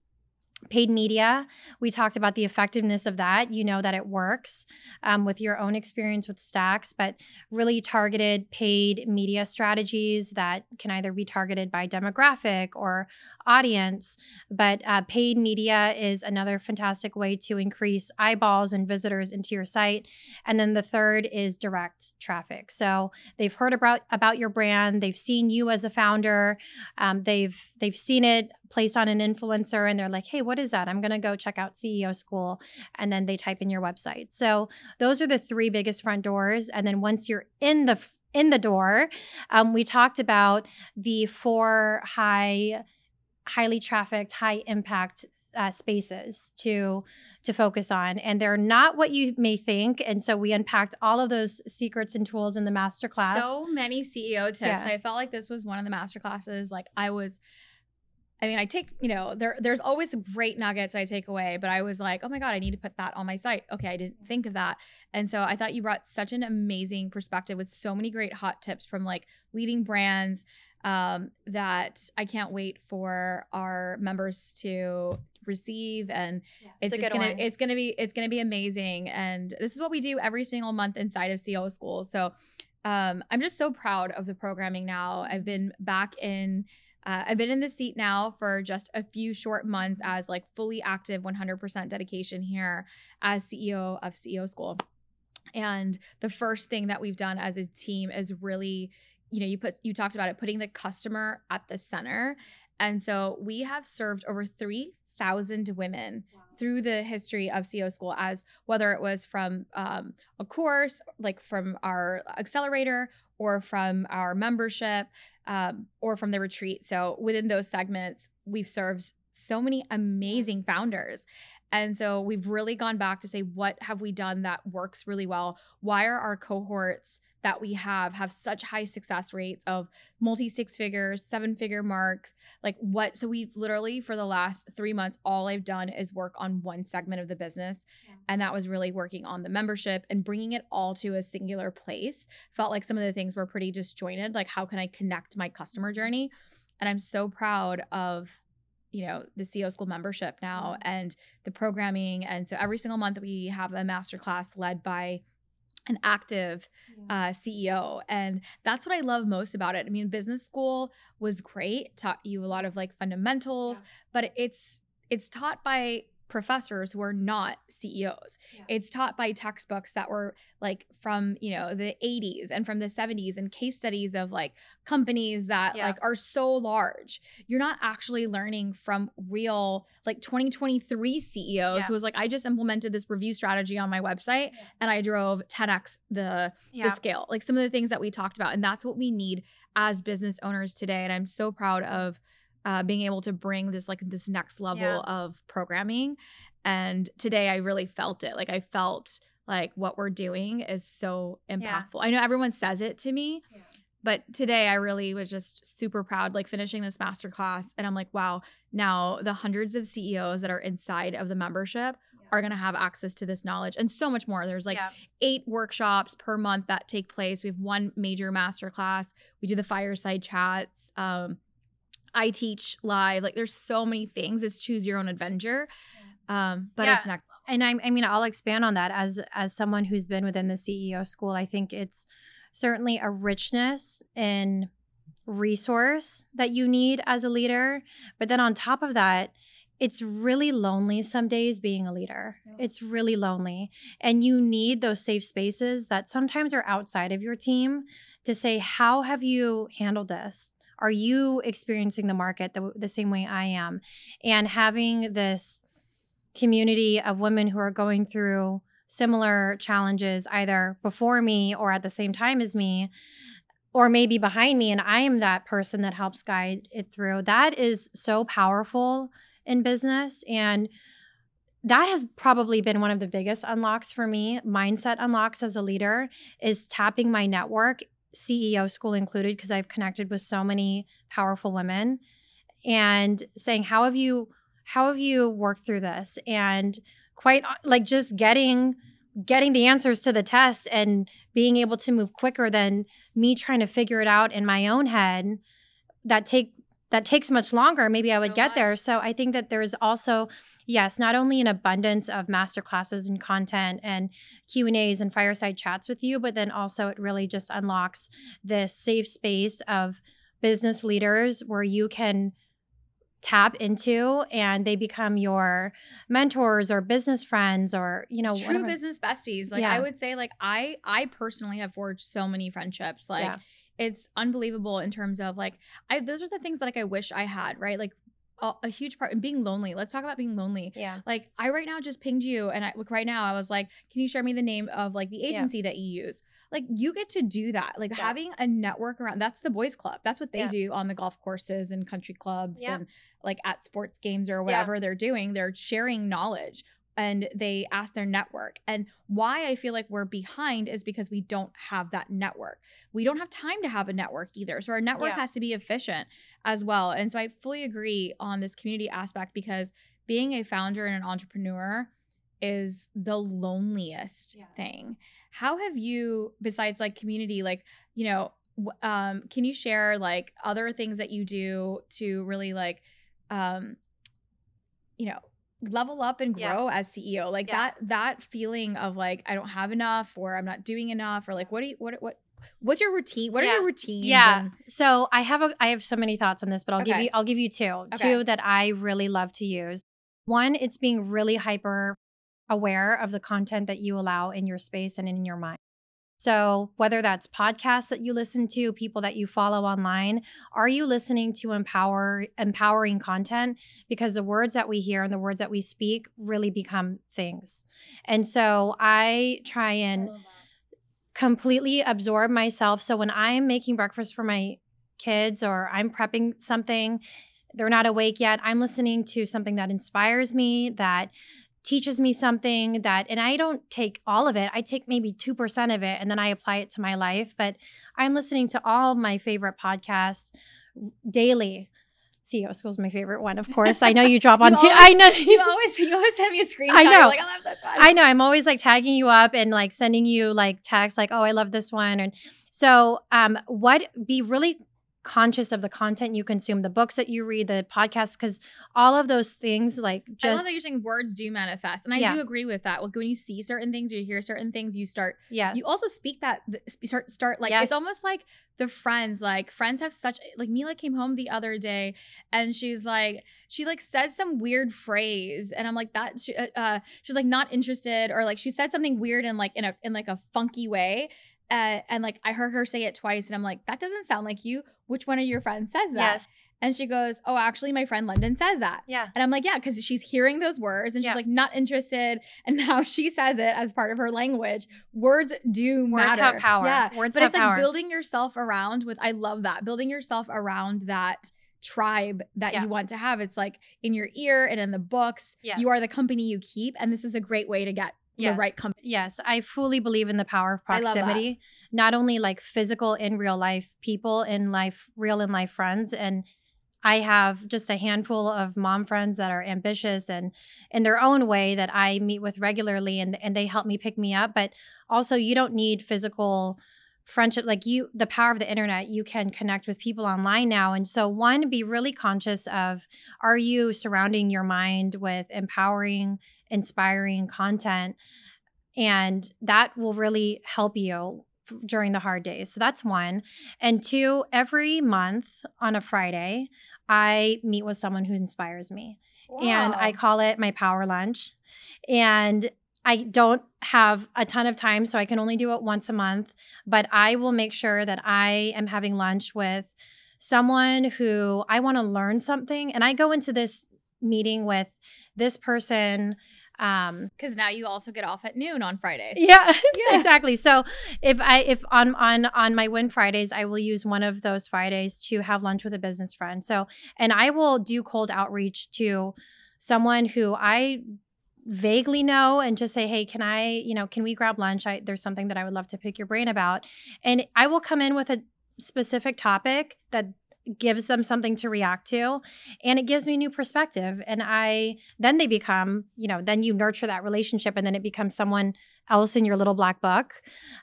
Paid media, we talked about the effectiveness of that. You know that it works um, with your own experience with Stax, but really targeted paid media strategies that can either be targeted by demographic or audience. But uh, paid media is another fantastic way to increase eyeballs and visitors into your site. And then the third is direct traffic. So they've heard about about your brand, they've seen you as a founder, um, they've they've seen it placed on an influencer and they're like, hey, what is that? I'm going to go check out CEO school. And then they type in your website. So those are the three biggest front doors. And then once you're in the in the door, um, we talked about the four high, highly trafficked, high impact uh, spaces to to focus on and they're not what you may think and so we unpacked all of those secrets and tools in the masterclass so many ceo tips yeah. i felt like this was one of the masterclasses like i was I mean, I take, you know, there there's always great nuggets I take away, but I was like, oh my God, I need to put that on my site. Okay, I didn't think of that. And so I thought you brought such an amazing perspective with so many great hot tips from like leading brands um, that I can't wait for our members to receive and yeah, it's, it's just gonna one. it's gonna be it's gonna be amazing and this is what we do every single month inside of CEO school so um, I'm just so proud of the programming now I've been back in uh, I've been in the seat now for just a few short months as like fully active 100% dedication here as CEO of CEO School. And the first thing that we've done as a team is really, you know, you put you talked about it putting the customer at the center. And so we have served over 3,000 women wow. through the history of CEO School as whether it was from um, a course, like from our accelerator or from our membership um, or from the retreat. So within those segments, we've served so many amazing founders. And so we've really gone back to say, what have we done that works really well? Why are our cohorts that we have have such high success rates of multi six figures, seven figure marks? Like what? So we literally for the last three months, all I've done is work on one segment of the business. Yeah. And that was really working on the membership and bringing it all to a singular place. Felt like some of the things were pretty disjointed. Like, how can I connect my customer journey? And I'm so proud of you know the ceo school membership now and the programming and so every single month we have a master class led by an active uh, CEO. And that's what I love most about it. I mean, business school was great, taught you a lot of like fundamentals, yeah. but it's it's taught by professors who are not CEOs. Yeah. It's taught by textbooks that were like from, you know, the 80s and from the 70s and case studies of like companies that yeah. like are so large. You're not actually learning from real like 2023 CEOs yeah. who was like I just implemented this review strategy on my website and I drove 10x the the scale. Like some of the things that we talked about and that's what we need as business owners today and I'm so proud of uh, being able to bring this like this next level yeah. of programming. And today I really felt it. Like I felt like what we're doing is so impactful. Yeah. I know everyone says it to me, yeah. but today I really was just super proud, like finishing this masterclass. And I'm like, wow, now the hundreds of CEOs that are inside of the membership are going to have access to this knowledge and so much more. There's like yeah. eight workshops per month that take place. We have one major masterclass. We do the fireside chats. Um, I teach live. Like there's so many things. It's choose your own adventure. Um, but yeah. it's next. And I, I mean, I'll expand on that as as someone who's been within the CEO school. I think it's certainly a richness in resource that you need as a leader. But then on top of that, it's really lonely some days being a leader. Yeah. It's really lonely. And you need those safe spaces that sometimes are outside of your team to say, How have you handled this? Are you experiencing the market the, the same way I am? And having this community of women who are going through similar challenges either before me or at the same time as me or maybe behind me and I am that person that helps guide it through. That is so powerful in business and that has probably been one of the biggest unlocks for me mindset unlocks as a leader is tapping my network CEO school included, because I've connected with so many powerful women and saying, How have you how have you worked through this? And quite uh, like just getting getting the answers to the test and being able to move quicker than me trying to figure it out in my own head that take that takes much longer maybe so i would get much. there so i think that there's also yes not only an abundance of master classes and content and q and a's and fireside chats with you but then also it really just unlocks this safe space of business leaders where you can tap into and they become your mentors or business friends or you know true whatever. business besties like yeah. i would say like i i personally have forged so many friendships like yeah it's unbelievable in terms of like I those are the things that like I wish I had, right? Like a, a huge part and being lonely. Let's talk about being lonely. Yeah. Like I right now just pinged you and I like right now I was like, can you share me the name of like the agency yeah. that you use? Like you get to do that. Like yeah. having a network around that's the boys club. That's what they yeah. do on the golf courses and country clubs and like at sports games or whatever they're doing. They're sharing knowledge and they ask their network. And why I feel like we're behind is because we don't have that network. We don't have time to have a network either. So our network yeah. has to be efficient as well. And so I fully agree on this community aspect because being a founder and an entrepreneur is the loneliest yeah. thing. How have you besides like community like, you know, um can you share like other things that you do to really like um you know level up and grow yeah. as CEO. Like yeah. that that feeling of like I don't have enough or I'm not doing enough or like what do you what what what's your routine? What yeah. are your routines? Yeah. And- so I have a I have so many thoughts on this, but I'll okay. give you I'll give you two. Okay. Two that I really love to use. One, it's being really hyper aware of the content that you allow in your space and in your mind. So, whether that's podcasts that you listen to, people that you follow online, are you listening to empower empowering content because the words that we hear and the words that we speak really become things. And so, I try and completely absorb myself. So, when I'm making breakfast for my kids or I'm prepping something, they're not awake yet. I'm listening to something that inspires me, that teaches me something that and I don't take all of it. I take maybe 2% of it and then I apply it to my life, but I'm listening to all my favorite podcasts daily. CEO School is my favorite one, of course. I know you drop <laughs> on two. I know you always you always send me a <laughs> screenshot. I know. Like, I love this one. I know. I'm always like tagging you up and like sending you like texts like, oh, I love this one. And so um what be really conscious of the content you consume, the books that you read, the podcasts, because all of those things, like just. I love that you're saying words do manifest. And I yeah. do agree with that. Like when you see certain things or you hear certain things, you start. Yeah. You also speak that, start, start like, yes. it's almost like the friends, like friends have such, like Mila came home the other day and she's like, she like said some weird phrase. And I'm like, that, she, uh, uh she's like not interested or like she said something weird and like in a, in like a funky way uh, and like I heard her say it twice, and I'm like, that doesn't sound like you. Which one of your friends says that? Yes. And she goes, Oh, actually, my friend London says that. Yeah. And I'm like, Yeah, because she's hearing those words and she's yeah. like, not interested. And <laughs> now she says it as part of her language. Words do words matter. have power. Yeah. Words but have it's power. like building yourself around with, I love that, building yourself around that tribe that yeah. you want to have. It's like in your ear and in the books. Yes. You are the company you keep. And this is a great way to get yes. the right company. Yes, I fully believe in the power of proximity. Not only like physical in real life people in life, real in life friends, and I have just a handful of mom friends that are ambitious and in their own way that I meet with regularly, and and they help me pick me up. But also, you don't need physical friendship like you the power of the internet you can connect with people online now and so one be really conscious of are you surrounding your mind with empowering inspiring content. And that will really help you during the hard days. So that's one. And two, every month on a Friday, I meet with someone who inspires me. Wow. And I call it my power lunch. And I don't have a ton of time, so I can only do it once a month. But I will make sure that I am having lunch with someone who I want to learn something. And I go into this meeting with this person um because now you also get off at noon on fridays <laughs> yeah, <laughs> yeah, exactly so if i if on on on my win fridays i will use one of those fridays to have lunch with a business friend so and i will do cold outreach to someone who i vaguely know and just say hey can i you know can we grab lunch? I, there's something that i would love to pick your brain about. And i will come in with a specific topic that gives them something to react to and it gives me new perspective and i then they become you know then you nurture that relationship and then it becomes someone else in your little black book.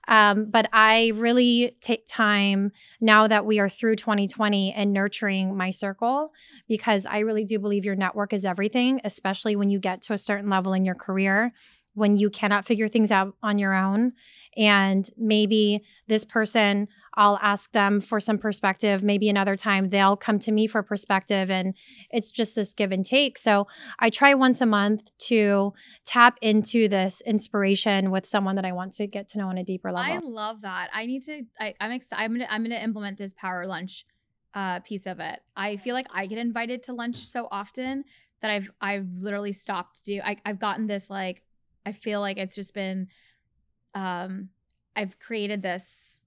Um, but i really take time now that we are through 2020 and nurturing my circle because i really do believe your network is everything especially when you get to a certain level in your career when you cannot figure things out on your own. And maybe this person, I'll ask them for some perspective. Maybe another time they'll come to me for perspective. And it's just this give and take. So I try once a month to tap into this inspiration with someone that I want to get to know on a deeper level. I love that. I need to, I, am excited. I'm going to, I'm to implement this power lunch uh, piece of it. I feel like I get invited to lunch so often that I've, I've literally stopped do. I, I've gotten this like, I feel like it's just been um I've created this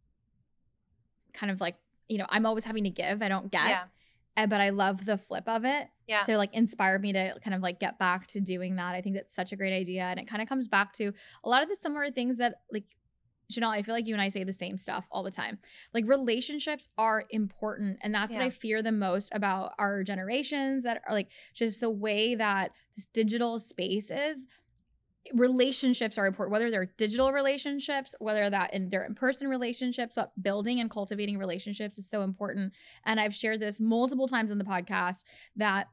kind of like, you know, I'm always having to give. I don't get. Yeah. And, but I love the flip of it. Yeah. To like inspire me to kind of like get back to doing that. I think that's such a great idea. And it kind of comes back to a lot of the similar things that like Jeanelle, I feel like you and I say the same stuff all the time. Like relationships are important. And that's yeah. what I fear the most about our generations that are like just the way that this digital space is relationships are important whether they're digital relationships whether that in they're in-person relationships but building and cultivating relationships is so important. And i've shared this multiple times in the podcast that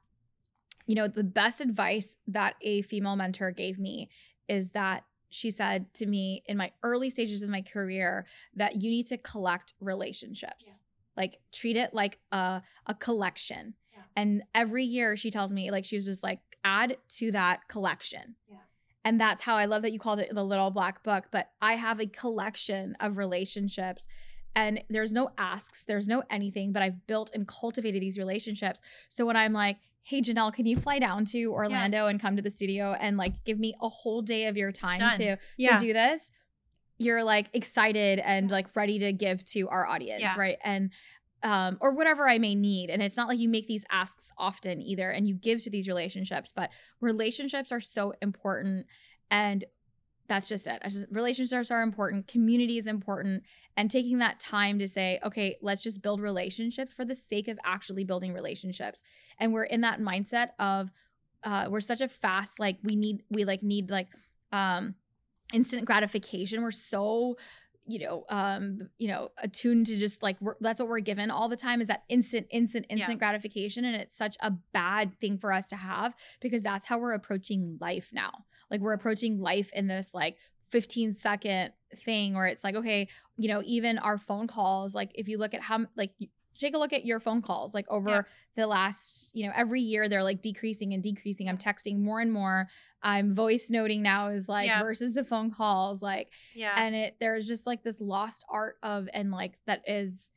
you know the best advice that a female mentor gave me is that she said to me in my early stages of my career that you need to collect relationships. Yeah. like treat it like a, a collection. Yeah. and every year she tells me like she's just like add to that collection. Yeah and that's how I love that you called it the little black book. But I have a collection of relationships and there's no asks, there's no anything, but I've built and cultivated these relationships. So when I'm like, hey Jeanelle, can you fly down to Orlando yeah. and come to the studio and like give me a whole day of your time Done. to yeah. to do this? You're like excited and like ready to give to our audience, yeah. right? And um, or whatever I may need. And it's not like you make these asks often either, and you give to these relationships, but relationships are so important. And that's just it. Relationships are important, community is important, and taking that time to say, okay, let's just build relationships for the sake of actually building relationships. And we're in that mindset of uh, we're such a fast, like we need, we like need like um instant gratification. We're so you know um you know attuned to just like we're, that's what we're given all the time is that instant instant instant Yeah. gratification and it's such a bad thing for us to have because that's how we're approaching life now like we're approaching life in this like 15 second thing where it's like okay you know even our phone calls like if you look at how like take a look at your phone calls like over Yeah. the last you know every year they're like decreasing and decreasing i'm texting more and more i'm voice noting now is like Yeah. versus the phone calls like Yeah. and it there's just like this lost art of and like that is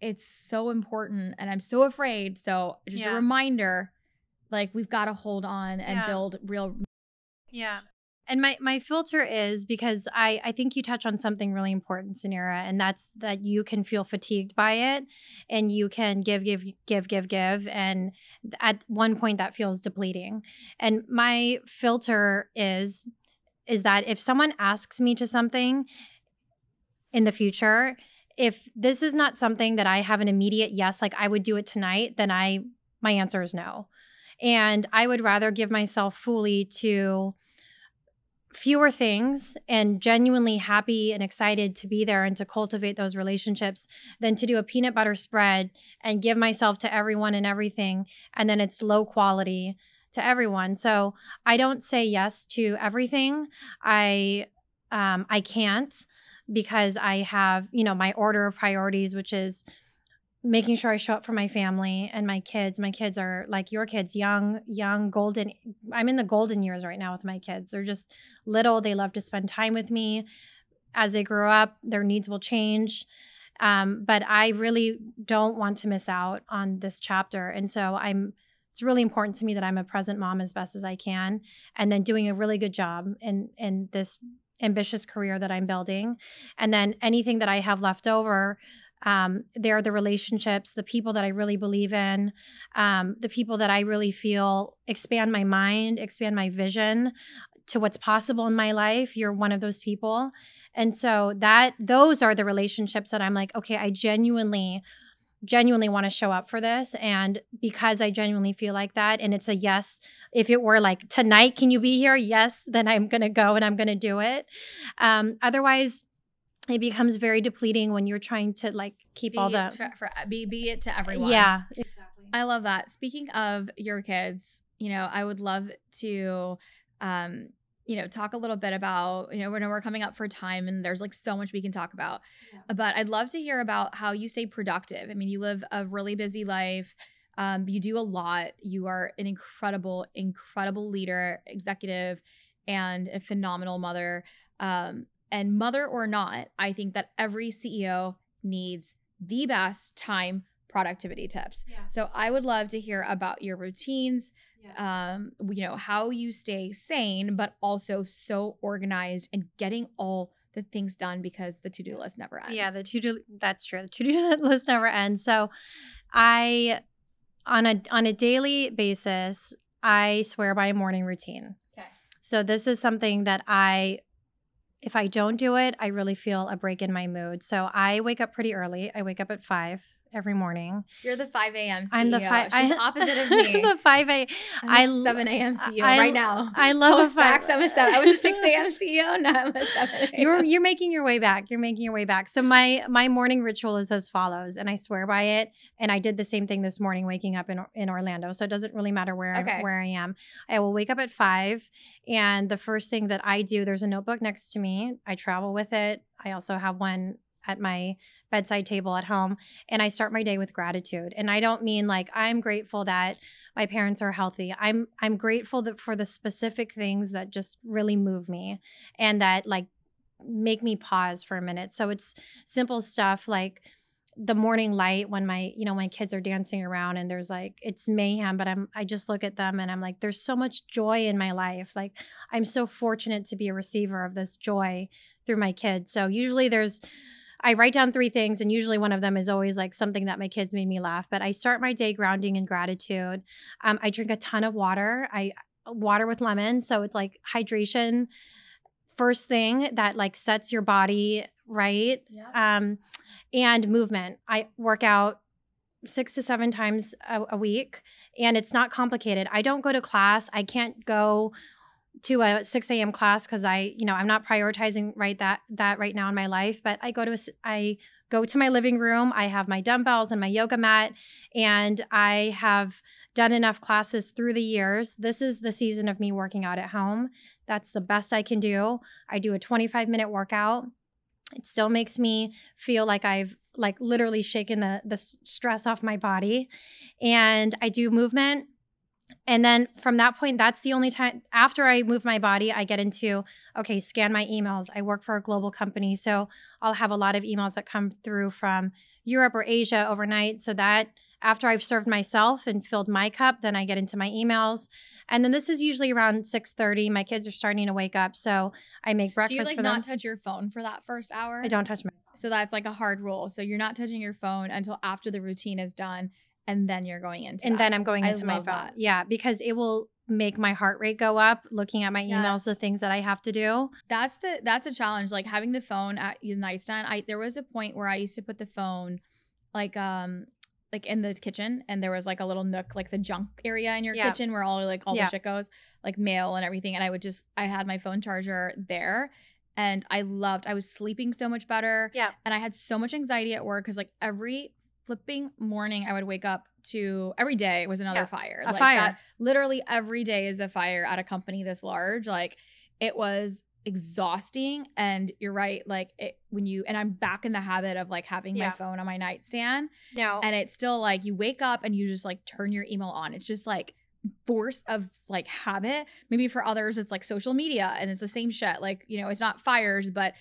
it's so important and i'm so afraid so just Yeah. a reminder like we've got to hold on and build real Yeah. And my my filter is because I I think you touch on something really important, Suneera, and that's that you can feel fatigued by it and you can give give give give give and at one point that feels depleting. And my filter is is that if someone asks me to something in the future, if this is not something that I have an immediate yes, like I would do it tonight, then I my answer is no. And I would rather give myself fully to fewer things and genuinely happy and excited to be there and to cultivate those relationships than to do a peanut butter spread and give myself to everyone and everything and then it's low quality to everyone. So I don't say yes to everything. I um, I can't because I have you know my order of priorities, which is making sure I show up for my family and my kids. My kids are like your kids, young, young, golden. I'm in the golden years right now with my kids. They're just little. They love to spend time with me. As they grow up, their needs will change. Um, but I really don't want to miss out on this chapter. And so I'm it's really important to me that I'm a present mom as best as I can and then doing a really good job in in this ambitious career that I'm building. And then anything that I have left over um, they're the relationships, the people that I really believe in, um, the people that I really feel expand my mind, expand my vision to what's possible in my life. You're one of those people. And so that those are the relationships that I'm like, okay, I genuinely genuinely want to show up for this and because I genuinely feel like that and it's a yes if it were like tonight can you be here yes then I'm going to go and I'm going to do it um otherwise it becomes very depleting when you're trying to like keep be, all the for, for, be, be it to everyone yeah exactly I love that. Speaking of your kids, you know, I would love to um, you know, talk a little bit about, you know, when we're coming up for time and there's like so much we can talk about. Yeah. But I'd love to hear about how you stay productive. I mean, you live a really busy life. Um, you do a lot. You are an incredible, incredible leader, executive, and a phenomenal mother. Um, and mother or not, I think that every CEO needs the best time productivity tips. Yeah. So I would love to hear about your routines, um, you know, how you stay sane, but also so organized and getting all the things done because the to-do list never ends. Yeah, the to do that's true. The to do <laughs> list never ends. So I on a on a daily basis, I swear by a morning routine. Okay. So this is something that I if I don't do it, I really feel a break in my mood. So I wake up pretty early. I wake up at five every morning. You're the 5 a.m. CEO. I'm the five. She's I, opposite of <laughs> me. the five a. I'm I a l- 7 a.m. CEO I- right now. I love Post tax, five- I'm a 7. I was a 6 a.m. <laughs> CEO. Now I'm a 7 you're you're making your way back. You're making your way back. So my my morning ritual is as follows, and I swear by it. And I did the same thing this morning, waking up in in Orlando. So it doesn't really matter where Okay. I, where I am. I will wake up at five, and the first thing that I do, there's a notebook next to me. I travel with it. I also have one at my bedside table at home and I start my day with gratitude. And I don't mean like I'm grateful that my parents are healthy. I'm I'm grateful that for the specific things that just really move me and that like make me pause for a minute. So it's simple stuff like the morning light when my you know my kids are dancing around and there's like it's mayhem but i'm i just look at them and i'm like there's so much joy in my life like i'm so fortunate to be a receiver of this joy through my kids so usually there's I write down three things, and usually one of them is always like something that my kids made me laugh. But I start my day grounding in gratitude. Um, I drink a ton of water. I water with lemon, so it's like hydration. First thing that like sets your body right, um, and movement. I work out six to seven times a, a week, and it's not complicated. I don't go to class. I can't go to a 6 a.m. class because I, you know, I'm not prioritizing right that that right now in my life. But I go to a, I go to my living room. I have my dumbbells and my yoga mat, and I have done enough classes through the years. This is the season of me working out at home. That's the best I can do. I do a 25 minute workout. It still makes me feel like I've like literally shaken the the stress off my body, and I do movement and then from that point, that's the only time after I move my body, I get into okay, scan my emails. I work for a global company. So I'll have a lot of emails that come through from Europe or Asia overnight. So that after I've served myself and filled my cup, then I get into my emails. And then this is usually around 6:30. My kids are starting to wake up. So I make breakfast. Do you like not touch your phone for that first hour? I don't touch my phone. So that's like a hard rule. So you're not touching your phone until after the routine is done, and then you're going into. and that. then I'm going into my phone. that. Yeah, because it will make my heart rate go up looking at my emails, the things that I have to do. that's the that's a challenge like having the phone at the nightstand i there was a point where i used to put the phone like um like in the kitchen and there was like a little nook like the junk area in your Yeah. kitchen where all like all Yeah. the shit goes like mail and everything and i would just i had my phone charger there and i loved i was sleeping so much better Yeah. and i had so much anxiety at work because like every flipping morning i would wake up to every day was another Yeah. fire A like fire. that literally every day is a fire at a company this large like it was exhausting and you're right like it when you and i'm back in the habit of like having Yeah. my phone on my nightstand No. and it's still like you wake up and you just like turn your email on it's just like force of like habit maybe for others it's like social media and it's the same shit like you know it's not fires but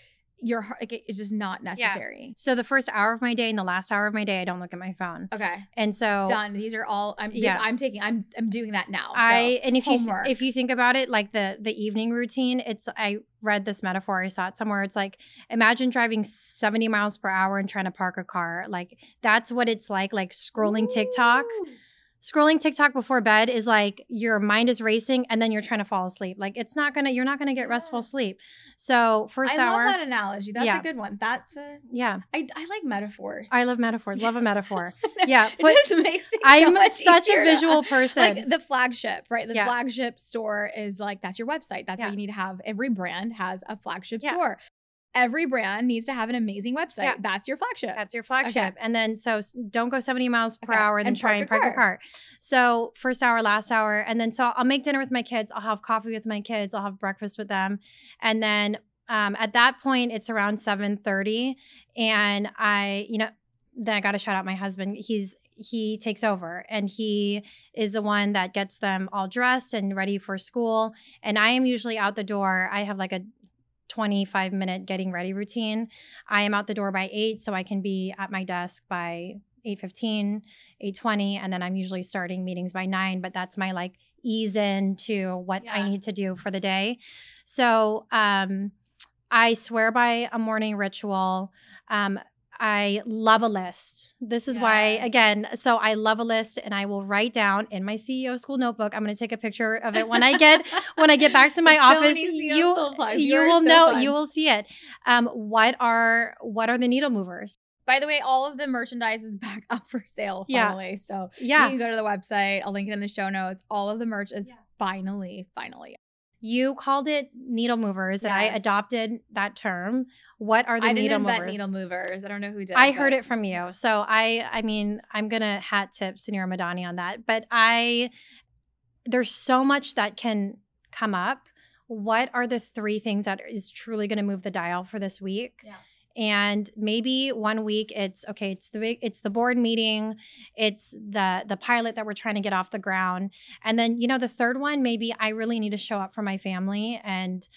you're like it's just not necessary Yeah. So the first hour of my day and the last hour of my day, I don't look at my phone. okay And so done these are all i'm Yeah. i'm taking i'm i'm doing that now I and if homework. you if you think about it, like the the evening routine, it's I read this metaphor, I saw it somewhere. It's like imagine driving 70 miles per hour and trying to park a car. Like that's what it's like, like scrolling TikTok. Scrolling TikTok before bed is like your mind is racing and then you're trying to fall asleep. Like it's not gonna, you're not gonna get restful sleep. So first I hour. love that analogy. That's Yeah. a good one. That's a. Yeah. I, I like metaphors. I love metaphors. Love a <laughs> metaphor. <laughs> Yeah, it but just makes it I'm much such a easier to- <laughs> visual person. Like the flagship, right? The Yeah. flagship store is like that's your website. That's Yeah. what you need to have. Every brand has a flagship store. Every brand needs to have an amazing website. Yeah. That's your flagship. That's your flagship. And then so don't go 70 miles per Okay. hour and then And try and park your car. car. So first hour, last hour. And then so I'll make dinner with my kids. I'll have coffee with my kids. I'll have breakfast with them. And then um, at that point, it's around 7:30. And I, you know, then I gotta shout out my husband. He's he takes over and he is the one that gets them all dressed and ready for school. And I am usually out the door. I have like a 25 minute getting ready routine. I am out the door by 8 so I can be at my desk by 8:15, 8:20 and then I'm usually starting meetings by 9, but that's my like ease into what I need to do for the day. So, um I swear by a morning ritual. Um I love a list. This is why, again, so I love a list and I will write down in my CEO school notebook. I'm going to take a picture of it when I get <laughs> when I get back to my so office. you you will so know fun. you will see it. Um, what are what are the needle movers? By the way, all of the merchandise is <laughs> back up for sale Yeah. finally. So Yeah, you can go to the website. I'll link it in the show notes. All of the merch is Yeah. finally, finally. You called it needle movers, and I adopted that term. What are the I didn't needle invent movers? needle movers. I don't know who did. I heard it from you. So I I mean, I'm gonna hat tip Suneera Madani on that. But I there's so much that can come up. What are the three things that is truly gonna move the dial for this week? Yeah. And maybe one week it's okay, it's the big it's the board meeting, it's the the pilot that we're trying to get off the ground. And then, you know, the third one, maybe I really need to show up for my family. And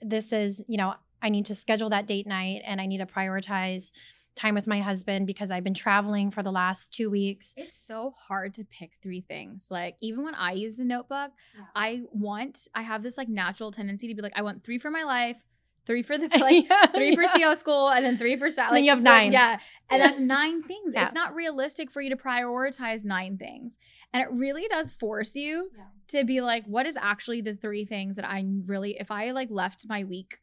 this is, you know, I need to schedule that date night and I need to prioritize time with my husband because I've been traveling for the last two weeks. It's so hard to pick three things. Like even when I use the notebook, Yeah. I want I have this like natural tendency to be like I want three for my life, three for the <laughs> like three for Yeah. CEO school, and then three for style. then Like you have so- nine. Yeah, and that's nine things. Yeah. It's not realistic for you to prioritize nine things, and it really does force you Yeah. to be like, what is actually the three things that I really, if I like left my week,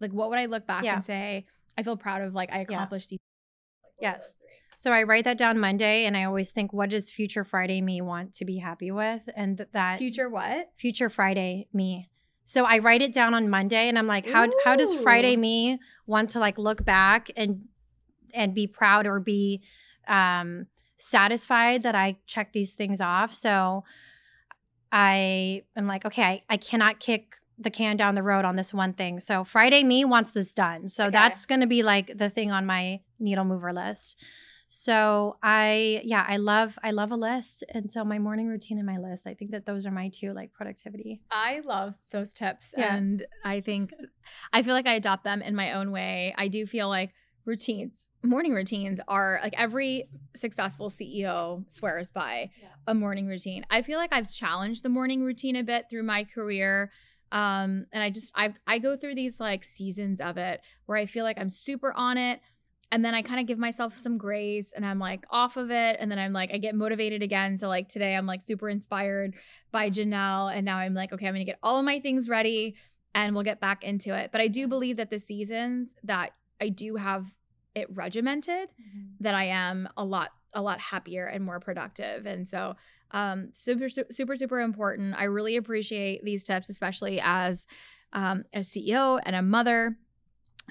like what would I look back Yeah. and say I feel proud of? Like I accomplished these. Like, what are Yes. So I write that down Monday and I always think, what does future Friday me want to be happy with? And th- that Future what? future Friday me So I write it down on Monday and I'm like, how how does Friday me want to like look back and and be proud or be um satisfied that I check these things off. So I am like, okay, I, I cannot kick the can down the road on this one thing. So Friday me wants this done. So Okay. that's gonna be like the thing on my needle mover list. So I yeah, I love I love a list. And so my morning routine and my list, I think that those are my two like productivity. I love those tips. Yeah. And I think, I feel like I adopt them in my own way. I do feel like routines, morning routines are like every successful CEO swears by Yeah. a morning routine. I feel like I've challenged the morning routine a bit through my career. Um, and I just, I, I go through these like seasons of it where I feel like I'm super on it. And then I kind of give myself some grace and I'm like off of it. And then I'm like, I get motivated again. So, like, today I'm like super inspired by Jeanelle. And now I'm like, okay, I'm going to get all of my things ready and we'll get back into it. But I do believe that the seasons that I do have it regimented, that I am a lot, a lot happier and more productive. And so, um, super, super, super important. I really appreciate these tips, especially as um, a CEO and a mother.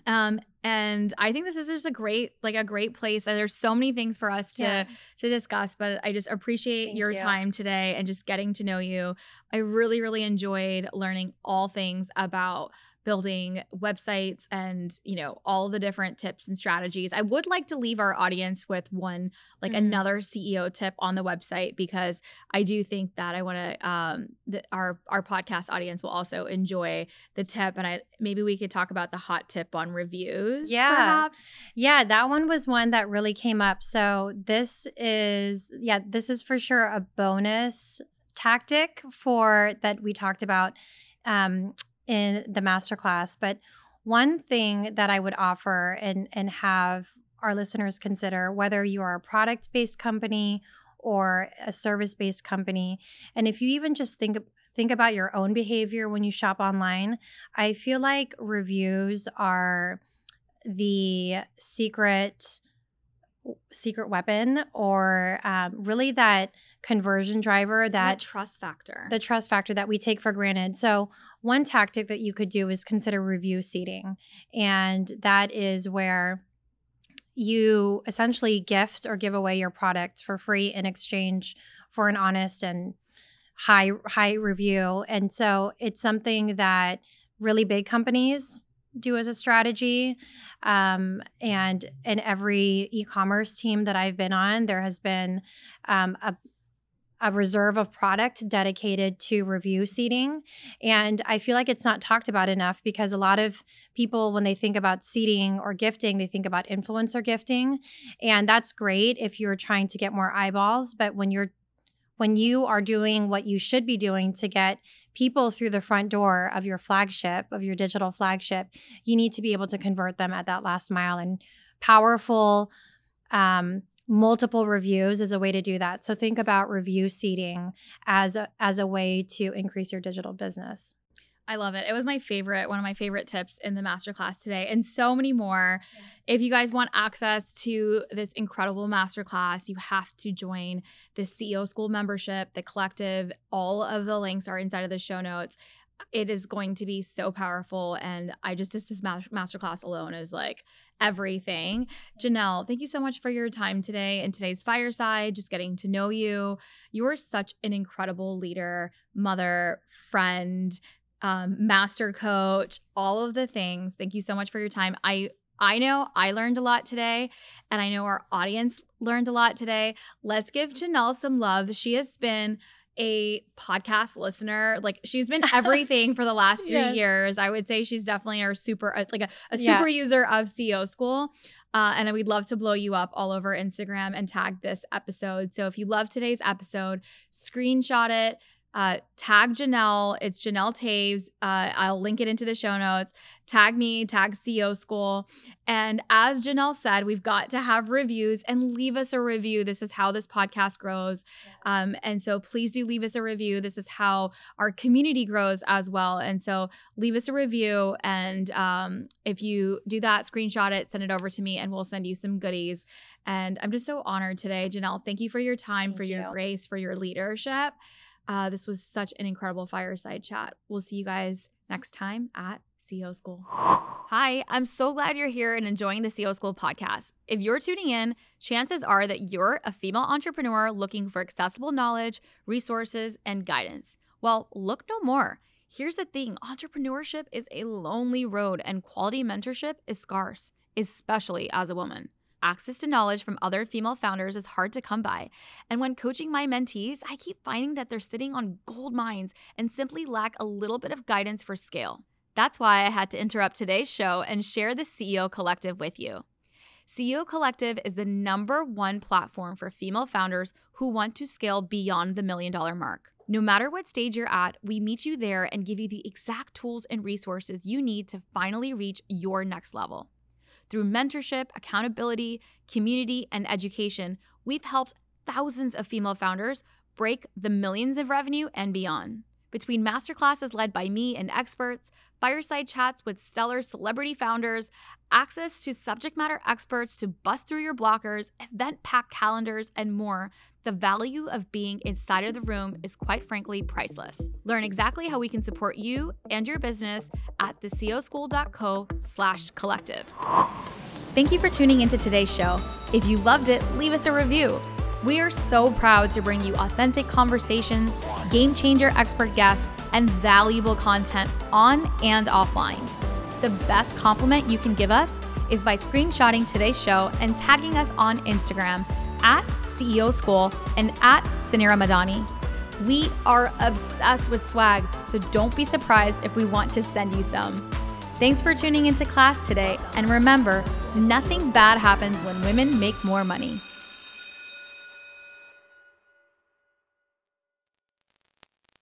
Um, and I think this is just a great, like a great place. And there's so many things for us to Yeah. to discuss, but I just appreciate Thank your you. time today and just getting to know you. I really, really enjoyed learning all things about building websites and you know all the different tips and strategies i would like to leave our audience with one like Mhm. another ceo tip on the website because i do think that i want to um that our our podcast audience will also enjoy the tip and i maybe we could talk about the hot tip on reviews Yeah. perhaps Yeah, that one was one that really came up. So this is yeah, this is for sure a bonus tactic for that we talked about um, in the masterclass. But one thing that I would offer and and have our listeners consider, whether you are a product based company or a service based company, and if you even just think think about your own behavior when you shop online, I feel like reviews are the secret secret weapon or um, really that conversion driver that that trust factor the trust factor that we take for granted. So, one tactic that you could do is consider review seeding. And that is where you essentially gift or give away your product for free in exchange for an honest and high high review. And so it's something that really big companies do as a strategy. Um, and in every e-commerce team that I've been on, there has been um, a a reserve of product dedicated to review seeding. And I feel like it's not talked about enough because a lot of people, when they think about seeding or gifting, they think about influencer gifting. And that's great if you're trying to get more eyeballs. But when you're when you are doing what you should be doing to get people through the front door of your flagship, of your digital flagship, you need to be able to convert them at that last mile. And powerful um, multiple reviews is a way to do that. So think about review seeding as a, as a way to increase your digital business. I love it. It was my favorite, one of my favorite tips in the masterclass today, and so many more. If you guys want access to this incredible masterclass, you have to join the CEO School membership, the collective. All of the links are inside of the show notes. It is going to be so powerful. And I just, just this ma- masterclass alone is like everything. Jeanelle, thank you so much for your time today and today's fireside, just getting to know you. You are such an incredible leader, mother, friend, um, master coach, all of the things. Thank you so much for your time. I I know I learned a lot today, and I know our audience learned a lot today. Let's give Jeanelle some love. She has been a podcast listener. Like she's been <laughs> everything for the last three Yes. years. I would say she's definitely our super, uh, like a, a super Yeah. user of CEO School. Uh, and we'd love to blow you up all over Instagram and tag this episode. So if you love today's episode, screenshot it, uh, tag Jeanelle. It's Jeanelle Teves. Uh, I'll link it into the show notes. Tag me, tag CEO School. And as Jeanelle said, we've got to have reviews and leave us a review. This is how this podcast grows. Um, and so please do leave us a review. This is how our community grows as well. And so leave us a review. And um, if you do that, screenshot it, send it over to me, and we'll send you some goodies. And I'm just so honored today, Jeanelle. Thank you for your time, Thank for your grace, for your leadership. Uh, this was such an incredible fireside chat. We'll see you guys next time at CEO School. Hi, I'm so glad you're here and enjoying the CEO School podcast. If you're tuning in, chances are that you're a female entrepreneur looking for accessible knowledge, resources, and guidance. Well, look no more. Here's the thing entrepreneurship is a lonely road, and quality mentorship is scarce, especially as a woman. Access to knowledge from other female founders is hard to come by. And when coaching my mentees, I keep finding that they're sitting on gold mines and simply lack a little bit of guidance for scale. That's why I had to interrupt today's show and share the CEO Collective with you. CEO Collective is the number one platform for female founders who want to scale beyond the million dollar mark. No matter what stage you're at, we meet you there and give you the exact tools and resources you need to finally reach your next level. Through mentorship, accountability, community, and education, we've helped thousands of female founders break the millions of revenue and beyond. Between masterclasses led by me and experts, fireside chats with stellar celebrity founders, access to subject matter experts to bust through your blockers, event packed calendars, and more, the value of being inside of the room is quite frankly priceless. Learn exactly how we can support you and your business at theceoschool.co slash collective. Thank you for tuning into today's show. If you loved it, leave us a review. We are so proud to bring you authentic conversations, game changer expert guests, and valuable content on and offline. The best compliment you can give us is by screenshotting today's show and tagging us on Instagram at CEO School and at Suneera Madani. We are obsessed with swag, so don't be surprised if we want to send you some. Thanks for tuning into class today, and remember, nothing bad happens when women make more money.